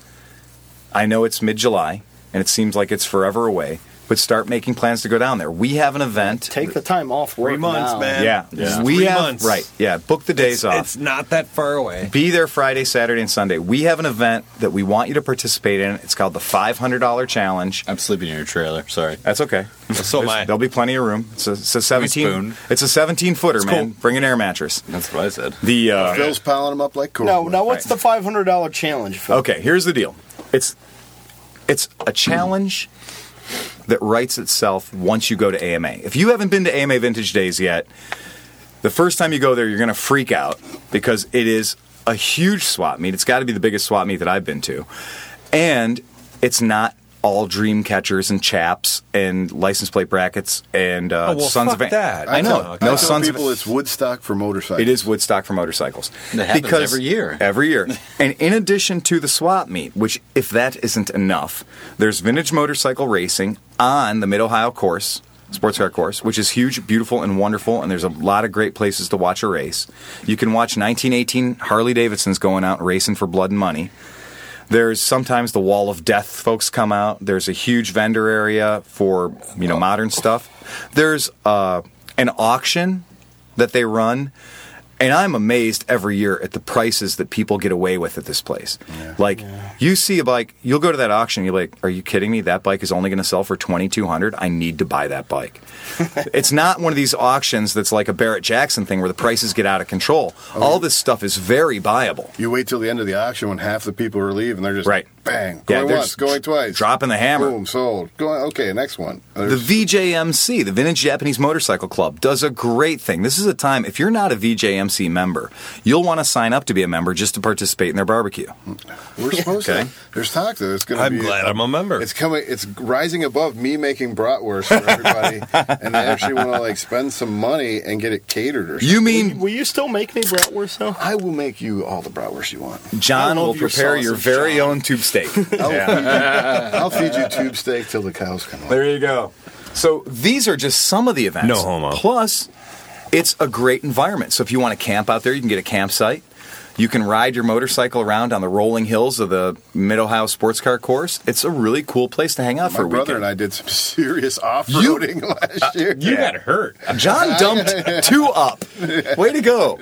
I know it's mid July and it seems like it's forever away, but start making plans to go down there. We have an event. Take the time off. Three months, now. man. yeah, Yeah. we Three have months. right. Yeah, book the days off. It's not that far away. Be there Friday, Saturday, and Sunday. We have an event that we want you to participate in. It's called the $500 Challenge. I'm sleeping in your trailer. Sorry. That's okay. So am I. There'll be plenty of room. It's a, it's a 17. spoon. It's a 17 footer, It's man. cool. Bring an air mattress. That's what I said. The uh, Phil's piling them up like cool. No, now what's the five hundred dollar challenge? Phil? okay. Here's the deal. It's it's a challenge that writes itself once you go to AMA. If you haven't been to AMA Vintage Days yet, the first time you go there, you're going to freak out because it is a huge swap meet. It's got to be the biggest swap meet that I've been to, and it's not all dream catchers and chaps and license plate brackets and uh, Oh, well, sons fuck of that. I know. I no I tell sons people of it's Woodstock for motorcycles. it is Woodstock for motorcycles. That happens every year. Every year. and in addition to the swap meet, which if that isn't enough, there's vintage motorcycle racing on the Mid Ohio course, sports car course, which is huge, beautiful, and wonderful. And there's a lot of great places to watch a race. You can watch 1918 Harley Davidsons going out racing for blood and money. There's sometimes the Wall of Death folks come out. There's a huge vendor area for you know modern stuff. There's uh, an auction that they run, and I'm amazed every year at the prices that people get away with at this place. Like you see a bike, you'll go to that auction, you're like, "Are you kidding me? That bike is only going to sell for twenty two hundred. I need to buy that bike." it's not one of these auctions that's like a Barrett Jackson thing where the prices get out of control. Oh, All this stuff is very buyable. You wait till the end of the auction when half the people are leaving. And they're just Right. bang. Yeah, Going they're once, going twice. dropping the hammer. Boom, sold. Going. Okay, next one. The VJMC, the Vintage Japanese Motorcycle Club, does a great thing. This is a time, if you're not a VJMC member, you'll want to sign up to be a member just to participate in their barbecue. We're supposed Okay. There's talk that it's going to I'm be. glad I'm a member. It's coming. It's rising above me making bratwurst for everybody, and they actually want to like spend some money and get it catered or something. You mean Will you still make me bratwurst though? I will make you all the bratwurst you want. John will prepare your sausage, very John. own tube steak? I'll, Yeah. feed, you, I'll feed you tube steak till the cows come home. There you go. So these are just some of the events. No homo. Plus, it's a great environment. So if you want to camp out there, you can get a campsite. You can ride your motorcycle around on the rolling hills of the Mid Ohio Sports Car Course. It's a really cool place to hang out My for a brother weekend. and I did some serious off-roading last uh, year. You got hurt. John dumped two up. Way to go!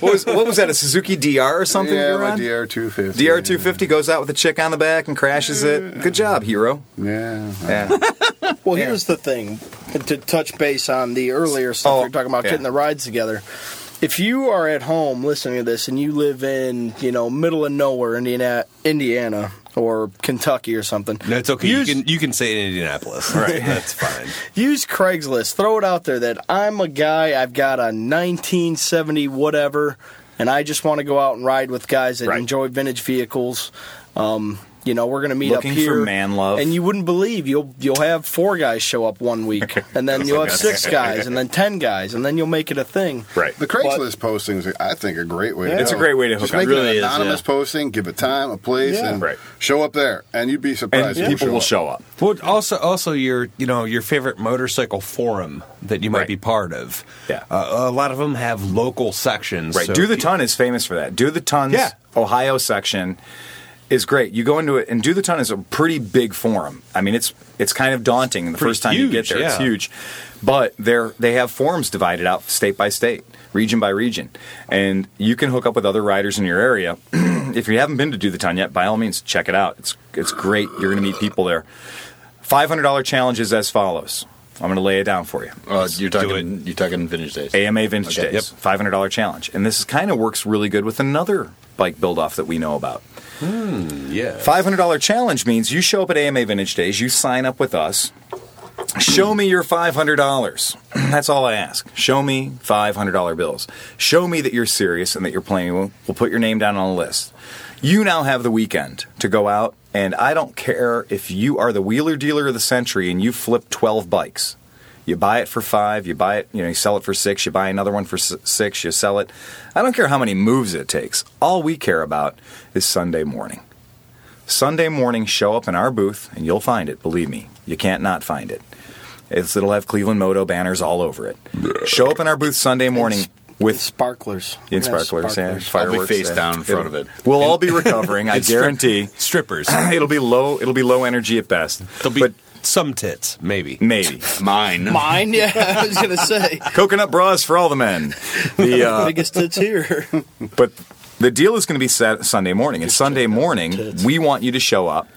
What was, what was that? A Suzuki DR or something? you Yeah, were my on? DR two fifty. DR two fifty goes out with a chick on the back and crashes it. Good job, hero. Yeah. Yeah. Well, here's the thing to touch base on the earlier stuff Oh, you're talking about yeah. getting the rides together. If you are at home listening to this and you live in, you know, middle of nowhere, Indiana, Indiana or Kentucky or something, No, it's okay. Use, you can you can say it in Indianapolis. Right. That's fine. use Craigslist. Throw it out there that I'm a guy. I've got a 1970 whatever, and I just want to go out and ride with guys that Right. enjoy vintage vehicles. Um, you know, we're going to meet Looking up for here, man love. and you wouldn't believe you'll you'll have four guys show up one week, and then you'll have six guys, and then ten guys, and then you'll make it a thing. Right. The Craigslist postings, I think, a great way. to It's go. a great way to hook Just up. make It really an is, anonymous posting, give a time, a place, Yeah. and Right. show up there, and you'd be And surprised. if people will up. show up. Well, also, also your, you know, your favorite motorcycle forum that you might Right. be part of. Yeah. uh, a lot of them have local sections. Right. so Do the if you- Ton is famous for that. Do the Ton's Yeah. Ohio section is great. You go into it, and Do the Ton is a pretty big forum. I mean, it's it's kind of daunting the Pretty first time you get huge, there. It's huge, but they're they have forums divided out state by state, region by region, and you can hook up with other riders in your area. if you haven't been to Do the Ton yet, by all means, check it out. It's it's great. You're going to meet people there. Five hundred dollar challenge is as follows. I'm going to lay it down for you. Uh, you're talking. You're talking vintage days. AMA Vintage Okay. Days, five hundred dollar challenge, and this kind of works really good with another bike build off that we know about. Hmm, yeah. Five hundred dollar challenge means you show up at AMA Vintage Days, you sign up with us. Show me your five hundred dollars. That's all I ask. Show me five hundred dollar bills. Show me that you're serious and that you're playing. We'll, we'll put your name down on a list. You now have the weekend to go out, and I don't care if you are the wheeler dealer of the century and you flip twelve bikes. You buy it for five. You buy it. You know, you sell it for six. You buy another one for six. You sell it. I don't care how many moves it takes. All we care about is Sunday morning. Sunday morning, show up in our booth and you'll find it. Believe me, you can't not find it. It's, it'll have Cleveland Moto banners all over it. Show up in our booth Sunday morning with Sparklers. in Yeah, sparklers, and I'll be fireworks. face yeah. down in front of it. We'll all be recovering. I It's strip- guarantee. strippers. It'll be low. It'll be low energy at best. There'll be but some tits, maybe. maybe Mine. Mine, yeah, I was gonna say coconut bras for all the men. The uh, biggest tits here. But the deal is going to be set Sunday morning. And Sunday morning, we want you to show up.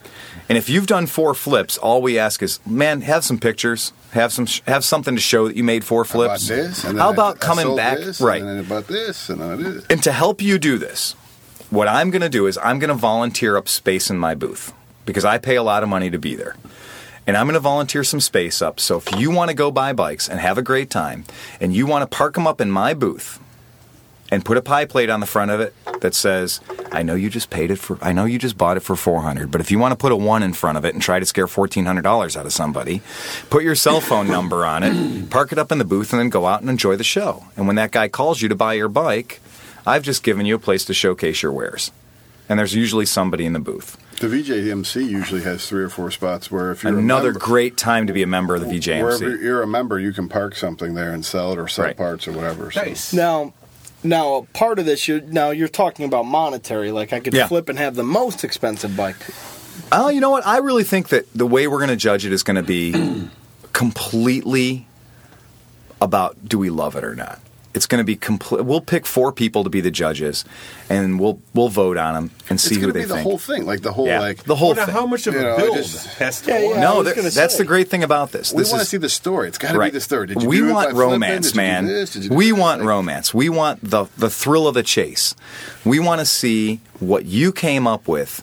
And if you've done four flips, all we ask is, man, have some pictures, have some, have something to show that you made four How about flips. this? And then How about I coming sold back? this, right. And then about this, and then this. And to help you do this, what I'm going to do is I'm going to volunteer up space in my booth because I pay a lot of money to be there. And I'm going to volunteer some space up. So if you want to go buy bikes and have a great time and you want to park them up in my booth and put a pie plate on the front of it that says, I know you just paid it for, I know you just bought it for 400, but if you want to put a one in front of it and try to scare $1,400 out of somebody, put your cell phone number on it, park it up in the booth, and then go out and enjoy the show. And when that guy calls you to buy your bike, I've just given you a place to showcase your wares. And there's usually somebody in the booth. The VJMC usually has three or four spots where if you're Another a member, great time to be a member of the VJMC. wherever you're a member, you can park something there and sell it or sell Right. parts or whatever. So. Nice. now, now part of this, you're now you're talking about monetary. Like I could Yeah. flip and have the most expensive bike. Oh, you know what? I really think that the way we're going to judge it is going to be completely about do we love it or not. It's going to be complete. We'll pick four people to be the judges, and we'll we'll vote on them and see going who to be the think. whole thing, like the whole yeah, like. the whole Well, thing. how much of You a know, build just- has to Yeah, yeah. no, was that- gonna that's say. the great thing about this. we this want to see the story. It's got to right. be the story. Did you we do want romance, Did you do man. this? Did you do we that? want Like, romance. We want the the thrill of the chase. We want to see what you came up with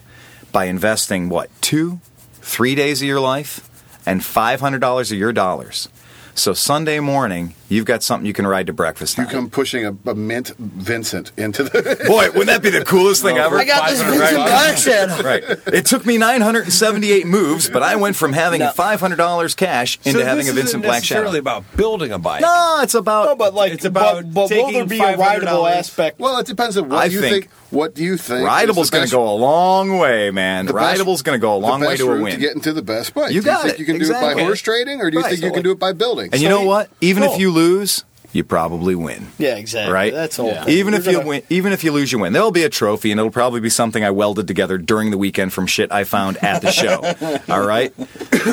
by investing what two, three days of your life, and five hundred dollars of your dollars. So Sunday morning, you've got something you can ride to breakfast. You on. come pushing a, a mint Vincent into the. Boy, wouldn't that be the coolest thing ever? I got this Vincent bucks. Right. It took me 978 moves, but I went from having No. $500 cash into So having a Vincent isn't Black necessarily about building a bike. No, it's about. No, but like, It's about but, but will there be a rideable aspect? well, it depends on what I you think think, What do you think? is Rideable's going to go a long way, man. the Rideable's going to go a long the way to a win. to get into the best bike. You do you think it. you can do it by horse trading, or do you Right, think so you can do it by building? and you know what? Even if you lose, you probably win. Yeah, exactly. Right? That's all. Yeah. Even if you win, even if you lose, you win. There'll be a trophy, and it'll probably be something I welded together during the weekend from shit I found at the show. All right,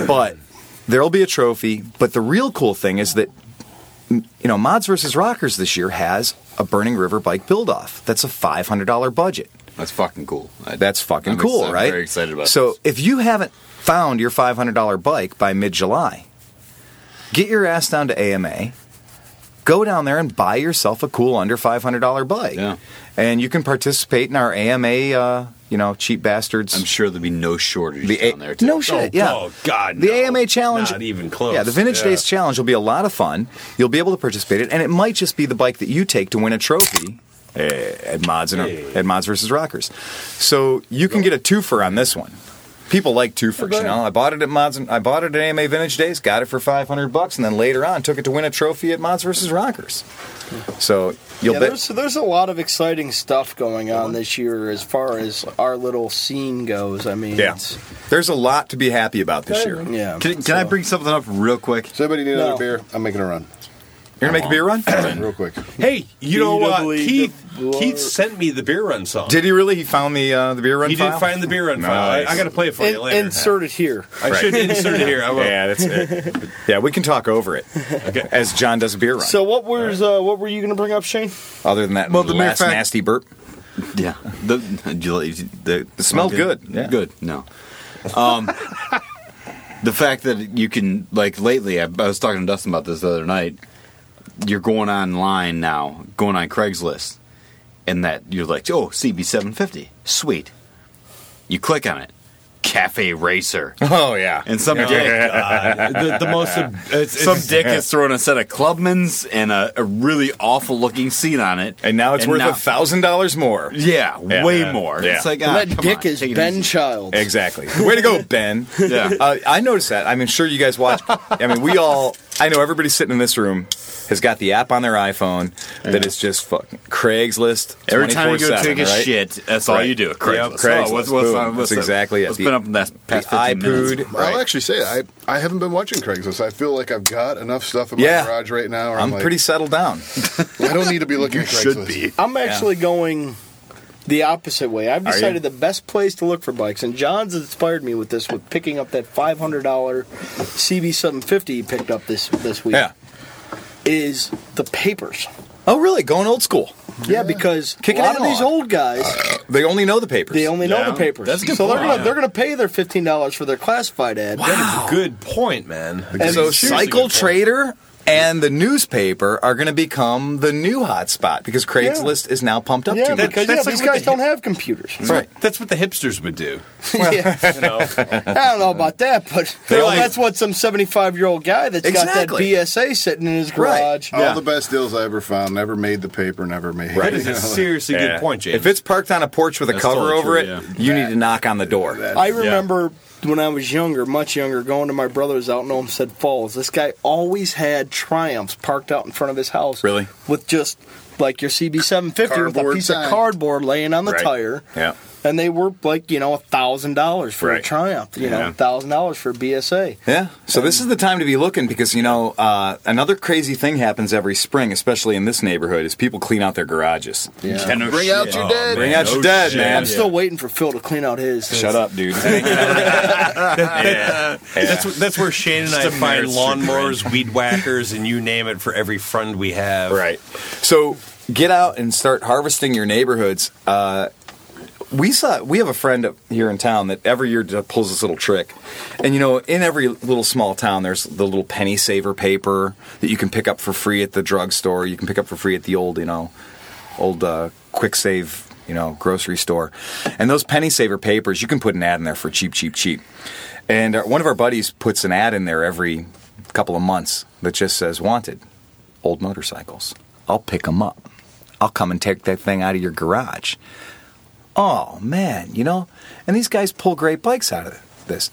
but there'll be a trophy. But the real cool thing is that you know Mods versus Rockers this year has a Burning River bike build off. That's a five hundred dollar budget. That's fucking cool. I- That's fucking I'm cool, ex- I'm right? very excited about So this. if you haven't found your five hundred dollar bike by mid July, get your ass down to AMA. Go down there and buy yourself a cool under five hundred dollar bike, Yeah. and you can participate in our AMA. Uh, you know, cheap bastards. I'm sure there'll be no shortage the down there. Too. no shit, Oh, yeah. oh, God, the no. AMA challenge, Not even close. Yeah, the Vintage Yeah. Days challenge will be a lot of fun. You'll be able to participate in it, and it might just be the bike that you take to win a trophy at Mods and Hey. at Mods versus Rockers. So you can get a twofer on this one. People like two twofers, you know. I bought it at Mods. And, I bought it at AMA Vintage Days, got it for five hundred bucks, and then later on took it to win a trophy at Mods versus Rockers. So you'll Yeah, bet. there's there's a lot of exciting stuff going on uh-huh. this year as far as our little scene goes. I mean, Yeah, it's, there's a lot to be happy about this year. yeah. Can, can I bring something up real quick? Does anybody need another No. beer? I'm making a run. You're gonna make a beer run? Real quick. Hey, you know what? PWW Keith, Keith sent me the beer run song. Did he really? He found the uh, the beer run. he file? did find the beer run file. I, Nice. I got to play it for you later. insert it here. I should insert it here. I will. Yeah, that's it. yeah, we can talk over it Okay. as John does a beer run. So what was uh, what were you going to bring up, Shane? Other than that, Well, the mere last fact- nasty burp. Yeah. The, did you like- the, It smelled good, yeah. Good. No. Um, the fact that you can like lately, I, I was talking to Dustin about this the other night. You're going online now, going on Craigslist, and that you're like, oh, CB750, sweet. You click on it, Cafe Racer, Oh yeah, and some Oh, dick. God. the, the most. It's, Some it's, dick is throwing a set of Clubmans and a, a really awful looking seat on it. and now it's worth a thousand dollars more. Yeah, Yeah. way Yeah. more. Yeah. It's like And ah, that dick on, is Ben easy. Childs. Exactly. Way to go, Ben. Yeah. Uh, I noticed that. I mean, sure you guys watch. I mean, we all. I know everybody sitting in this room has got the app on their iPhone that is just fucking Craigslist. Every time you go 24/7, take a right? shit, that's all Right. you do. Craigslist. Craigslist, Oh, what's, what's, boom. on, what's That's up? exactly it. What's The- been up in that past The 15 minutes? iPood. I'll actually say I I haven't been watching Craigslist. I feel like I've got enough stuff in my Yeah. garage right now. Where I'm I'm, like, pretty settled down. I don't need to be looking at Craigslist. I'm actually going the opposite way. I've decided the best place to look for bikes, and John's inspired me with this with picking up that $500 CB750 he picked up this this week. Yeah. Is the papers. Oh, really? Going old school. Yeah, because Kicking a it lot of these on. old guys, uh, They only know the papers. they only know Yeah. the papers. That's a good so they're point, gonna they're gonna pay their fifteen dollars for their classified ad. That is a good point, man. And so seriously Cycle good point. Trader and the newspaper are going to become the new hotspot because Craigslist is now pumped up Yeah, too much. because that's yeah, like these guys the- don't have computers. Right. That's what the hipsters would do. yeah. You know, I don't know about that, but They only- that's what some seventy-five-year-old guy that's Exactly. got that BSA sitting in his Right. garage. All the best deals I ever found never made the paper. Never made. that is a seriously Yeah. good point, James. If it's parked on a porch with a That's cover totally over true, it, yeah. you need to knock on the door. that- I remember when I was younger, much younger, going to my brother's out in Olmsted Falls. This guy always had Triumphs parked out in front of his house. Really? With just like your CB750 with a piece sign. of cardboard laying on the Right. tire. Yeah. And they were like, you know, a thousand dollars for a Triumph, you know, Yeah. a thousand dollars for a BSA. Yeah. So this is the time to be looking because you know uh, another crazy thing happens every spring, especially in this neighborhood, is people clean out their garages. Yeah. Bring out your dead. Bring out no your dead, shit. man. I'm still waiting for Phil to clean out his. Shut up, dude. That's what, that's where Shane and I a find Merit Street lawnmowers, weed whackers, and you name it for every friend we have. Right. So get out and start harvesting your neighborhoods. Uh, we saw we have a friend up here in town that every year pulls this little trick, and you know, in every little small town, there's the little penny saver paper that you can pick up for free at the drugstore. You can pick up for free at the old, you know, old uh, quick save you know, grocery store. And those penny saver papers, you can put an ad in there for cheap, cheap, cheap. And uh, one of our buddies puts an ad in there every couple of months that just says wanted old motorcycles. I'll pick them up. I'll come and take that thing out of your garage. Oh man, you know, and these guys pull great bikes out of this.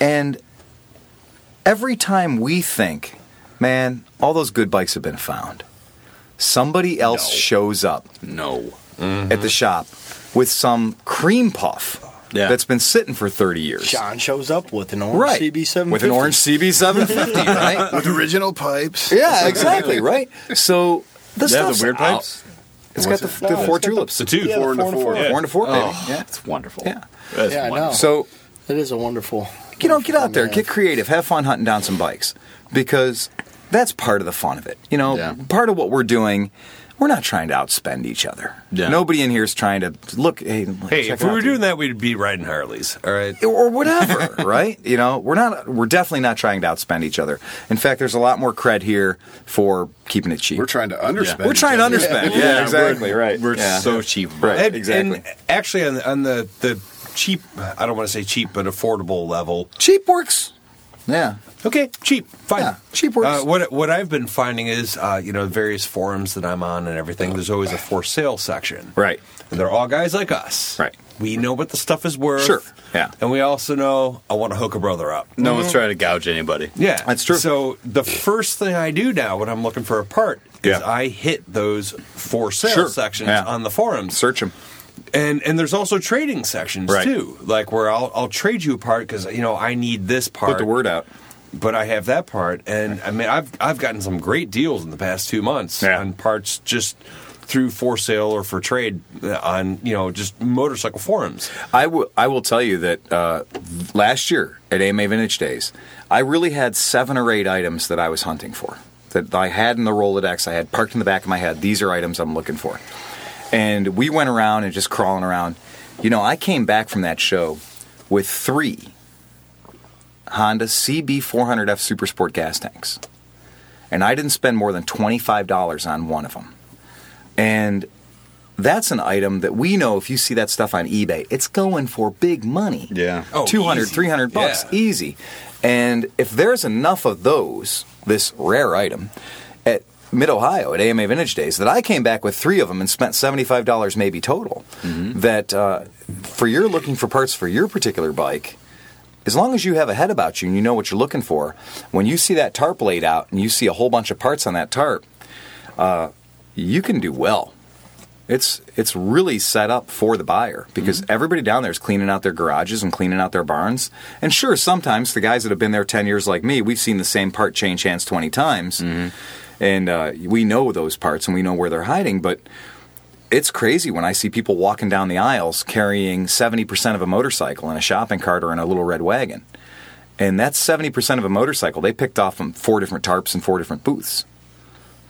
And every time we think, man, all those good bikes have been found, somebody else No. shows up No. at the mm-hmm. shop with some cream puff Yeah. that's been sitting for 30 years. John shows up with an orange Right. CB750. With an orange CB750, right? With original pipes. Yeah, exactly, right? So the They have stuff's the weird out. pipes? It's got the, the four tulips. The two. Yeah, Four the and a four four. and a Four and a four, baby. Oh, Yeah. It's wonderful. Yeah. That's Yeah, I know. wonderful. So It is a wonderful. you know, get out there, get creative, have fun hunting down some bikes because that's part of the fun of it. You know, Yeah. part of what we're doing. We're not trying to outspend each other. Yeah. Nobody in here is trying to look. Hey, Hey, if we were doing that, we'd be riding Harleys. All right. or whatever, right? You know, we're not. We're definitely not trying to outspend each other. In fact, there's a lot more cred here for keeping it cheap. We're trying to underspend. We're trying to each other. underspend. Yeah, exactly. We're, right. We're Yeah. so cheap. Right. And, exactly. and actually, on the, on the the cheap, I don't want to say cheap, but affordable level. cheap works. Yeah. Okay, cheap, fine. Yeah, cheap works. Uh, what what I've been finding is, uh, you know, various forums that I'm on and everything. There's always a for sale section, Right. And they're all guys like us, Right. We know what the stuff is worth, Sure, yeah. and we also know I want to hook a brother up. No one's trying to gouge anybody. Yeah, That's true. So the first thing I do now when I'm looking for a part is Yeah. I hit those for sale Sure, sections yeah. on the forums. Search them. And and there's also trading sections Right. too, like where I'll I'll trade you a part because you know I need this part. Put the word out. but I have that part, and I mean I've I've gotten some great deals in the past two months Yeah. on parts just through for sale or for trade uh, on you know just motorcycle forums. I will. I will tell you that uh, last year at AMA Vintage Days, I really had seven or eight items that I was hunting for. That I had in the Rolodex. I had parked in the back of my head. These are items I'm looking for. And we went around and just crawling around. You know, I came back from that show with three Honda CB400F Super Sport gas tanks, and I didn't spend more than twenty five dollars on one of them. And that's an item that we know if you see that stuff on eBay, it's going for big money. Yeah. Oh, 200, easy. 300 bucks, Yeah. easy. And if there's enough of those, this rare item, at Mid Ohio at AMA Vintage Days, that I came back with three of them and spent $75 maybe total, that uh, for you're looking for parts for your particular bike, as long as you have a head about you and you know what you're looking for, when you see that tarp laid out and you see a whole bunch of parts on that tarp, uh, you can do well. It's it's really set up for the buyer because everybody down there is cleaning out their garages and cleaning out their barns. And sure, sometimes the guys that have been there ten years like me, we've seen the same part change hands twenty times, and uh, we know those parts and we know where they're hiding. But it's crazy when I see people walking down the aisles carrying seventy percent of a motorcycle in a shopping cart or in a little red wagon, and that's seventy percent of a motorcycle they picked off from four different tarps and four different booths.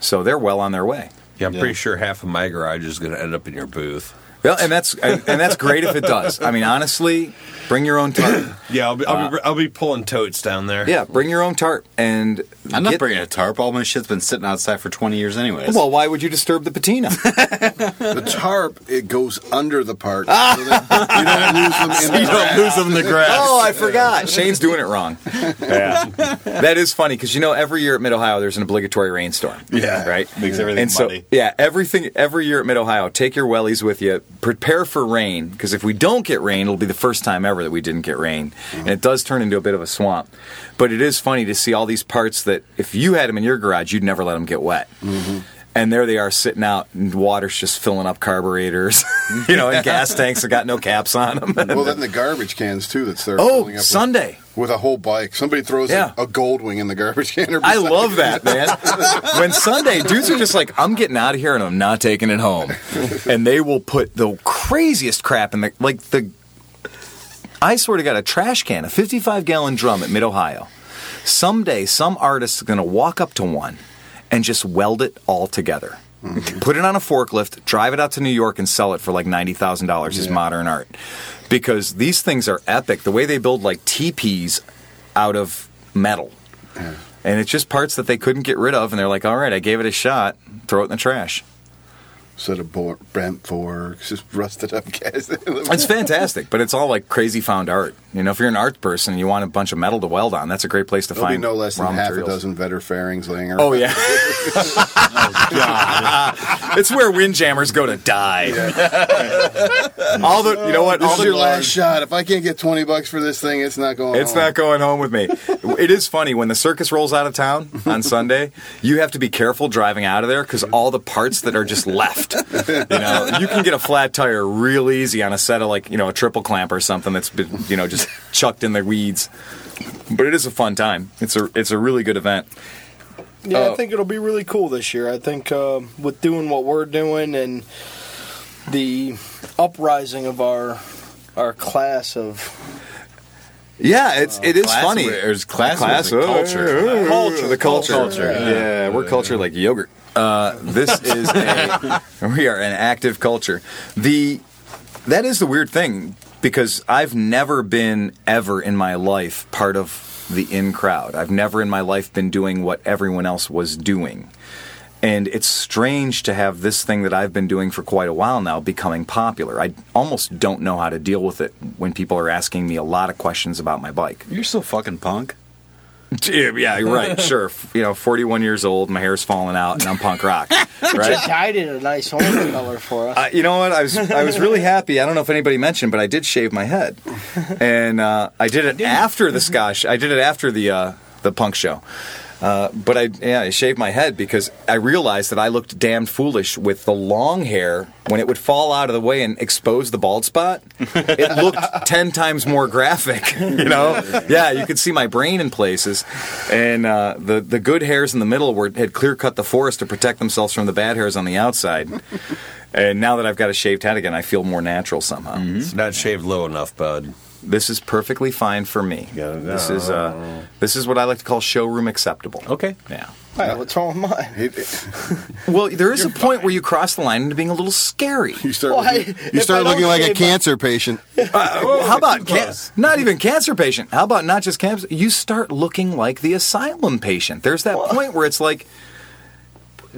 So they're well on their way. Yeah, I'm pretty sure half of my garage is going to end up in your booth. Well, and that's and, and that's great if it does. I mean, honestly, bring your own tarp. Yeah, I'll be, I'll, be, uh, I'll be pulling totes down there. Yeah, bring your own tarp and I'm not get- bringing a tarp. All my shit's been sitting outside for 20 years anyways. Well, why would you disturb the patina? The tarp it goes under the part, ah! so that you don't lose them in the you don't grass. lose them in the grass. oh, I forgot. Shane's doing it wrong. Yeah, that is funny because you know every year at Mid Ohio there's an obligatory rainstorm. Yeah. right. Makes everything and so muddy. yeah, everything every year at Mid Ohio. Take your wellies with you. Prepare for rain because if we don't get rain, it'll be the first time ever that we didn't get rain, and it does turn into a bit of a swamp. But it is funny to see all these parts that if you had them in your garage, you'd never let them get wet. Mm-hmm. And there they are sitting out, and water's just filling up carburetors, you know, and gas tanks that got no caps on them. Well, then the garbage cans too That's there. oh, filling up with- Sunday. With, a whole bike. Somebody throws Yeah. a, a Goldwing in the garbage can. Or I love that, man. when Sunday, dudes are just like, I'm getting out of here and I'm not taking it home. And they will put the craziest crap in the, like the, I sort of got a trash can, a 55 gallon drum at Mid Ohio. Someday, some artist is going to walk up to one and just weld it all together. Mm-hmm. Put it on a forklift, drive it out to New York, and sell it for like ninety thousand dollars as modern art, because these things are epic. The way they build like teepees out of metal, and it's just parts that they couldn't get rid of, and they're like, "All right, I gave it a shot. Throw it in the trash." Set of bor- bent forks, just rusted up gas. It's fantastic, but it's all like crazy found art. You know, if you're an art person and you want a bunch of metal to weld on, that's a great place to There'll be find no less than half materials. a dozen Vetter fairings laying around. Oh yeah. Oh, it's where windjammers go to die. all the you know what? This All is your last shot. If I can't get 20 bucks for this thing, it's not going It's home. not going home with me. It is funny when the circus rolls out of town on Sunday. You have to be careful driving out of there because all the parts that are just left. You know, you can get a flat tire real easy on a set of like you know a triple clamp or something that's been you know just chucked in the weeds. But it is a fun time. It's a it's a really good event. Yeah, Oh. I think it'll be really cool this year. I think uh, with doing what we're doing and the uprising of our our class of Yeah, it's it is funny. there's class with the culture. Culture. the culture. Culture, Yeah, we're culture like yogurt. Uh, this is a we are an active culture. The that is the weird thing because I've never been ever in my life part of the in crowd. I've never in my life been doing what everyone else was doing. And it's strange to have this thing that I've been doing for quite a while now becoming popular. I almost don't know how to deal with it when people are asking me a lot of questions about my bike. You're so fucking punk. Yeah, yeah, you're right. Sure. You know, 41 years old, my hair's falling out, and I'm punk rock. Just Right? dyed it a nice orange color for us. Uh, you know what? I was I was really happy. I don't know if anybody mentioned, but I did shave my head, and uh, I did it after the Scotch. I did it after the uh, the punk show. Uh, but I yeah I shaved my head because I realized that I looked damned foolish with the long hair when it would fall out of the way and expose the bald spot. It looked ten times more graphic. You know, yeah, you could see my brain in places, and uh, the the good hairs in the middle were had clear cut the forest to protect themselves from the bad hairs on the outside. And now that I've got a shaved head again, I feel more natural somehow. It's not shaved low enough, bud. This is perfectly fine for me. Yeah, This is uh, this is what I like to call showroom acceptable. Okay. Yeah. Hey, what's wrong with mine? It- Well, there is a point where you cross the line into being a little scary. you start, Well, looking, I- you start looking like a shave my- cancer patient. Uh, how about can- not even cancer patient? How about not just cancer? You start looking like the asylum patient. There's that point where it's like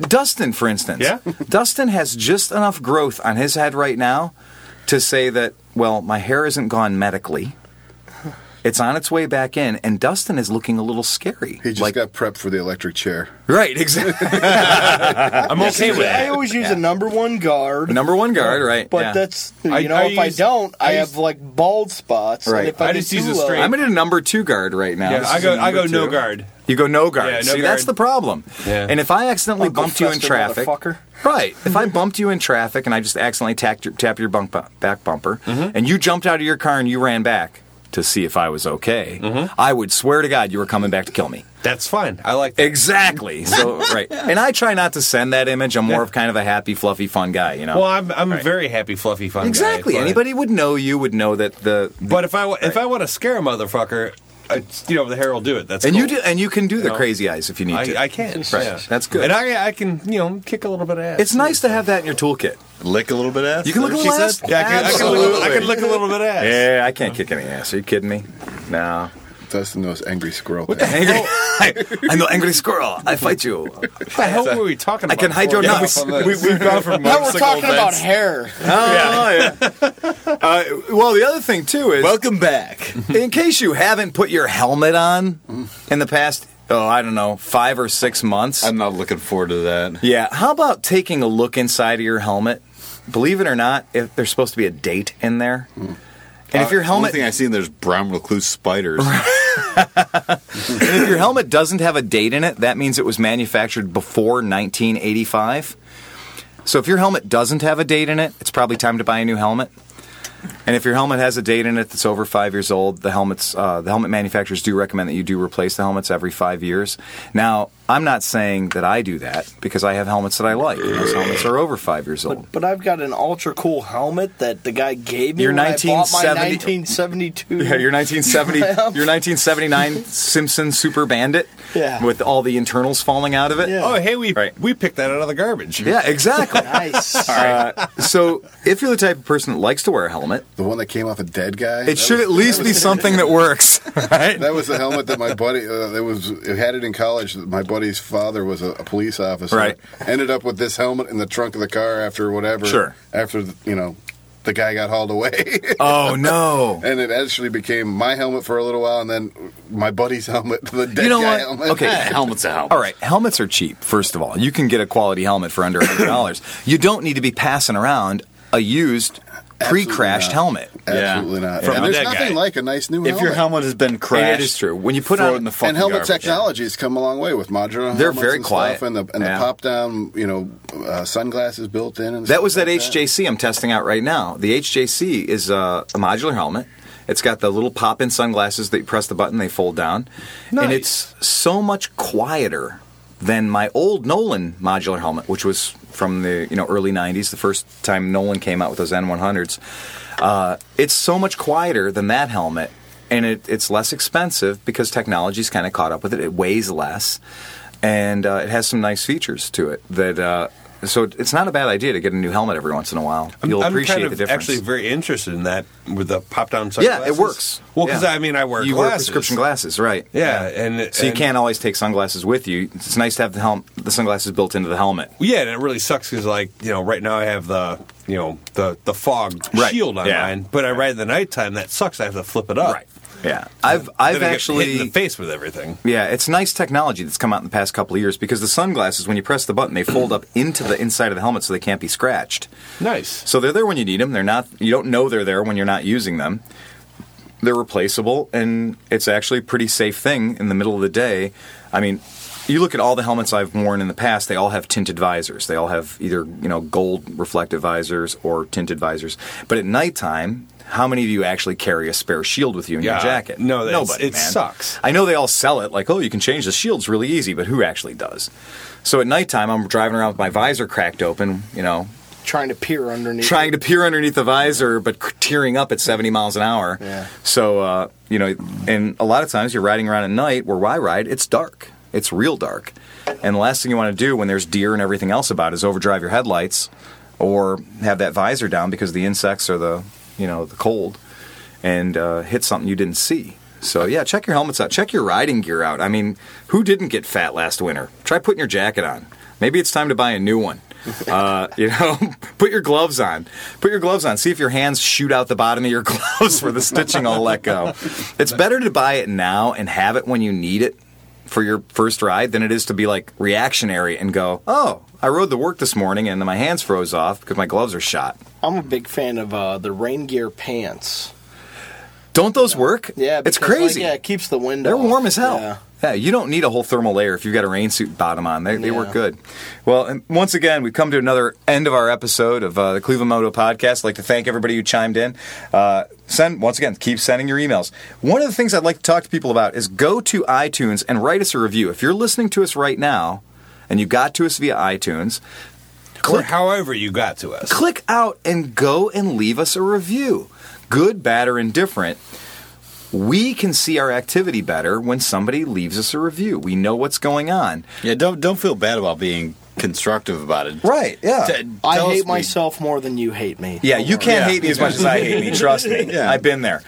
Dustin, for instance. Yeah? Dustin has just enough growth on his head right now to say that, well, my hair isn't gone medically. It's on its way back in, and Dustin is looking a little scary. He just like, got prepped for the electric chair. right, exactly. I'm okay with I always use a number one guard. Number one guard, right? But yeah. that's you I- know I if I don't, I, I have use- like bald spots. Right. And if I, I just use a low- straight- I'm at a number two guard right now. Yeah, I go. a I go number no guard. You go no guard. Yeah, no See, that's the problem. Yeah. And if I accidentally Uncle bumped you in traffic, motherfucker. right? If I bumped you in traffic and I just accidentally tapped your, tap your bunk bu- back bumper, Mm-hmm. and you jumped out of your car and you ran back to see if I was okay, Mm-hmm. I would swear to God you were coming back to kill me. That's fine. I like that. Exactly. So right. And I try not to send that image. I'm more of kind of a happy, fluffy, fun guy. You know. Well, I'm I'm a very happy, fluffy, fun. guy, exactly. but- Anybody would know you would know that the. But if I wa- if I want to scare a motherfucker, I, you know the hair will do it. That's and cool. you do, and you can do the know? crazy eyes if you need to. I, I can. Right. Yeah. That's good. And I I can you know kick a little bit of ass. It's nice to have that in your toolkit. Lick a little bit of ass. You can Is look that a little ass. Yeah, I can, I can, lick, I can lick a little bit of ass. Yeah, I can't kick any ass. Are you kidding me? No. Dustin knows angry squirrel. What the angry? I'm the angry squirrel. I fight you. What the hell were we talking about? I can hide your before? nuts. We, we've gone from Now we're motorcycle talking about hair. Oh, yeah. Uh, well, the other thing too is, Welcome back. in case you haven't put your helmet on in the past, oh, I don't know, five or six months. I'm not looking forward to that. yeah. How about taking a look inside of your helmet? Believe it or not, if there's supposed to be a date in there, and if your Uh, helmet Only thing I've seen there's brown recluse spiders. If your helmet doesn't have a date in it, that means it was manufactured before 1985. So if your helmet doesn't have a date in it, it's probably time to buy a new helmet. And if your helmet has a date in it that's over five years old, the helmets, uh, the helmet manufacturers do recommend that you do replace the helmets every five years. Now, I'm not saying that I do that because I have helmets that I like. Those helmets are over five years old. But, but I've got an ultra cool helmet that the guy gave me Your when I bought my 1970 1972. Yeah, your 1970, your 1979 Simpson Super Bandit, Yeah. with all the internals falling out of it. Yeah. Oh, hey, we Right. we picked that out of the garbage. Yeah, exactly. nice. Uh, so, if you're the type of person that likes to wear a helmet the one that came off a dead guy. It should at least be something that works, right? That was the helmet that my buddy. Uh, it was. It had it in college. My buddy's father was a, a police officer. Right. Ended up with this helmet in the trunk of the car after whatever. Sure. After the- you know, the guy got hauled away. Oh no! and it actually became my helmet for a little while, and then my buddy's helmet, the dead You know guy what? helmet. Okay. Eh, helmet's a helmet. All right, helmets are cheap. First of all, you can get a quality helmet for under hundred dollars. you don't need to be passing around a used, Absolutely pre-crashed not. helmet. Absolutely not. From and there's nothing guy. like a nice new helmet. If helmet. your helmet has been crashed, It is true. When you put throw on- it in the fucking and helmet garbage. technologies come a long way with modular. They're very and quiet. stuff and the and Yeah. the pop down, you know, uh, sunglasses built in. And That was that like HJC I'm testing out right now. The HJC is uh, a modular helmet. It's got the little pop-in sunglasses that you press the button, they fold down, and it's so much quieter than my old Nolan modular helmet, which was from the you know early '90s, the first time Nolan came out with those N100s. Uh, it's so much quieter than that helmet, and it, it's less expensive because technology's kind of caught up with it. It weighs less, and uh, it has some nice features to it that. So it's not a bad idea to get a new helmet every once in a while. I'm, You'll I'm appreciate kind of the difference. actually very interested in that with the pop down yeah, sunglasses. it works. Well, because Yeah. I mean, I wear you glasses. wear prescription glasses, right? Yeah, and So you can't always take sunglasses with you. It's nice to have the helm, the sunglasses built into the helmet. Yeah, and it really sucks because, like, you know, right now I have the, you know, the the fog Right. shield on Yeah. mine, but I ride in the nighttime. That sucks. I have to flip it up. Yeah, I've Then I've I get actually hit in the face with everything. Yeah, it's nice technology that's come out in the past couple of years because the sunglasses, when you press the button, they fold up into the inside of the helmet so they can't be scratched. Nice. So they're there when you need them. They're not. You don't know they're there when you're not using them. They're replaceable, and it's actually a pretty safe thing in the middle of the day. I mean, you look at all the helmets I've worn in the past; they all have tinted visors. They all have either you know gold reflective visors or tinted visors. But at nighttime, how many of you actually carry a spare shield with you in Yeah. your jacket? No, that's- nobody. it man. sucks. I know they all sell it like, oh, you can change the shields really easy, but who actually does? So at nighttime, I'm driving around with my visor cracked open, you know, Trying to peer underneath. trying to peer underneath the visor, but tearing up at 70 miles an hour. Yeah. So, uh, you know, and a lot of times you're riding around at night where I ride, it's dark. It's real dark. And the last thing you want to do when there's deer and everything else about is overdrive your headlights or have that visor down because the insects or the, you know, the cold and uh, hit something you didn't see. So yeah, check your helmets out. Check your riding gear out. I mean, who didn't get fat last winter? Try putting your jacket on. Maybe it's time to buy a new one. Uh, you know, put your gloves on. Put your gloves on. See if your hands shoot out the bottom of your gloves where the stitching all let go. It's better to buy it now and have it when you need it for your first ride than it is to be like reactionary and go, oh, I rode the work this morning and my hands froze off because my gloves are shot. I'm a big fan of uh, the rain gear pants. Don't those work? Yeah, it's because, like, crazy. yeah, it keeps the wind. They're warm as hell. Yeah. Yeah, you don't need a whole thermal layer if you've got a rain suit bottom on. They, they work good. Well, and once again, we've come to another end of our episode of uh, the Cleveland Moto Podcast. I'd like to thank everybody who chimed in. Uh, send once again, keep sending your emails. One of the things I'd like to talk to people about is go to iTunes and write us a review. If you're listening to us right now and you got to us via iTunes, Or however you got to us. click out and go and leave us a review. Good, bad, or indifferent. We can see our activity better when somebody leaves us a review. We know what's going on. Yeah, don't don't feel bad about being constructive about it. Right, yeah. T- I hate we- myself more than you hate me. Yeah, you can't Yeah. hate me as much as I hate me. Trust me. Yeah. I've been there.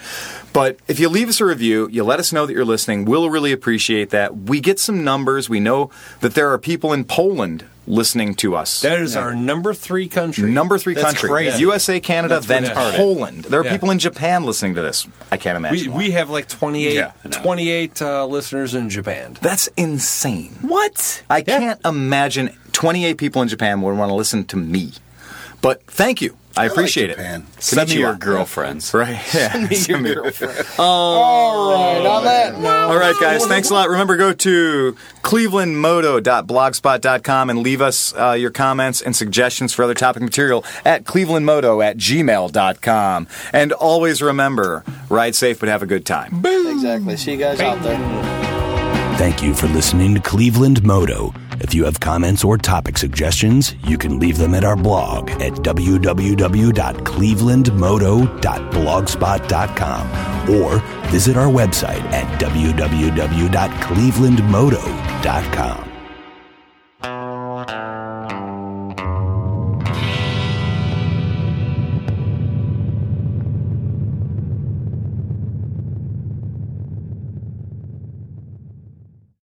But if you leave us a review, you let us know that you're listening. We'll really appreciate that. We get some numbers. We know that there are people in Poland listening to us. That is our number three country. Number three That's country. crazy. USA, Canada, That's then retarded. Poland. There are Yeah. people in Japan listening to this. I can't imagine. We, why. we have like 28, Yeah, 28 uh, listeners in Japan. That's insane. What? I can't imagine 28 people in Japan would want to listen to me. But thank you. I like appreciate Japan. it. Send me Konnichiwa. your girlfriends. Right. Yeah. Your girlfriend. All right, on that note. All right, guys. Thanks a lot. Remember, go to clevelandmoto.blogspot.com and leave us uh, your comments and suggestions for other topic material at clevelandmoto at gmail.com. And always remember, ride safe, but have a good time. Exactly. See you guys out there. Thank you for listening to Cleveland Moto. If you have comments or topic suggestions, you can leave them at our blog at www.clevelandmoto.blogspot.com or visit our website at www.clevelandmoto.com.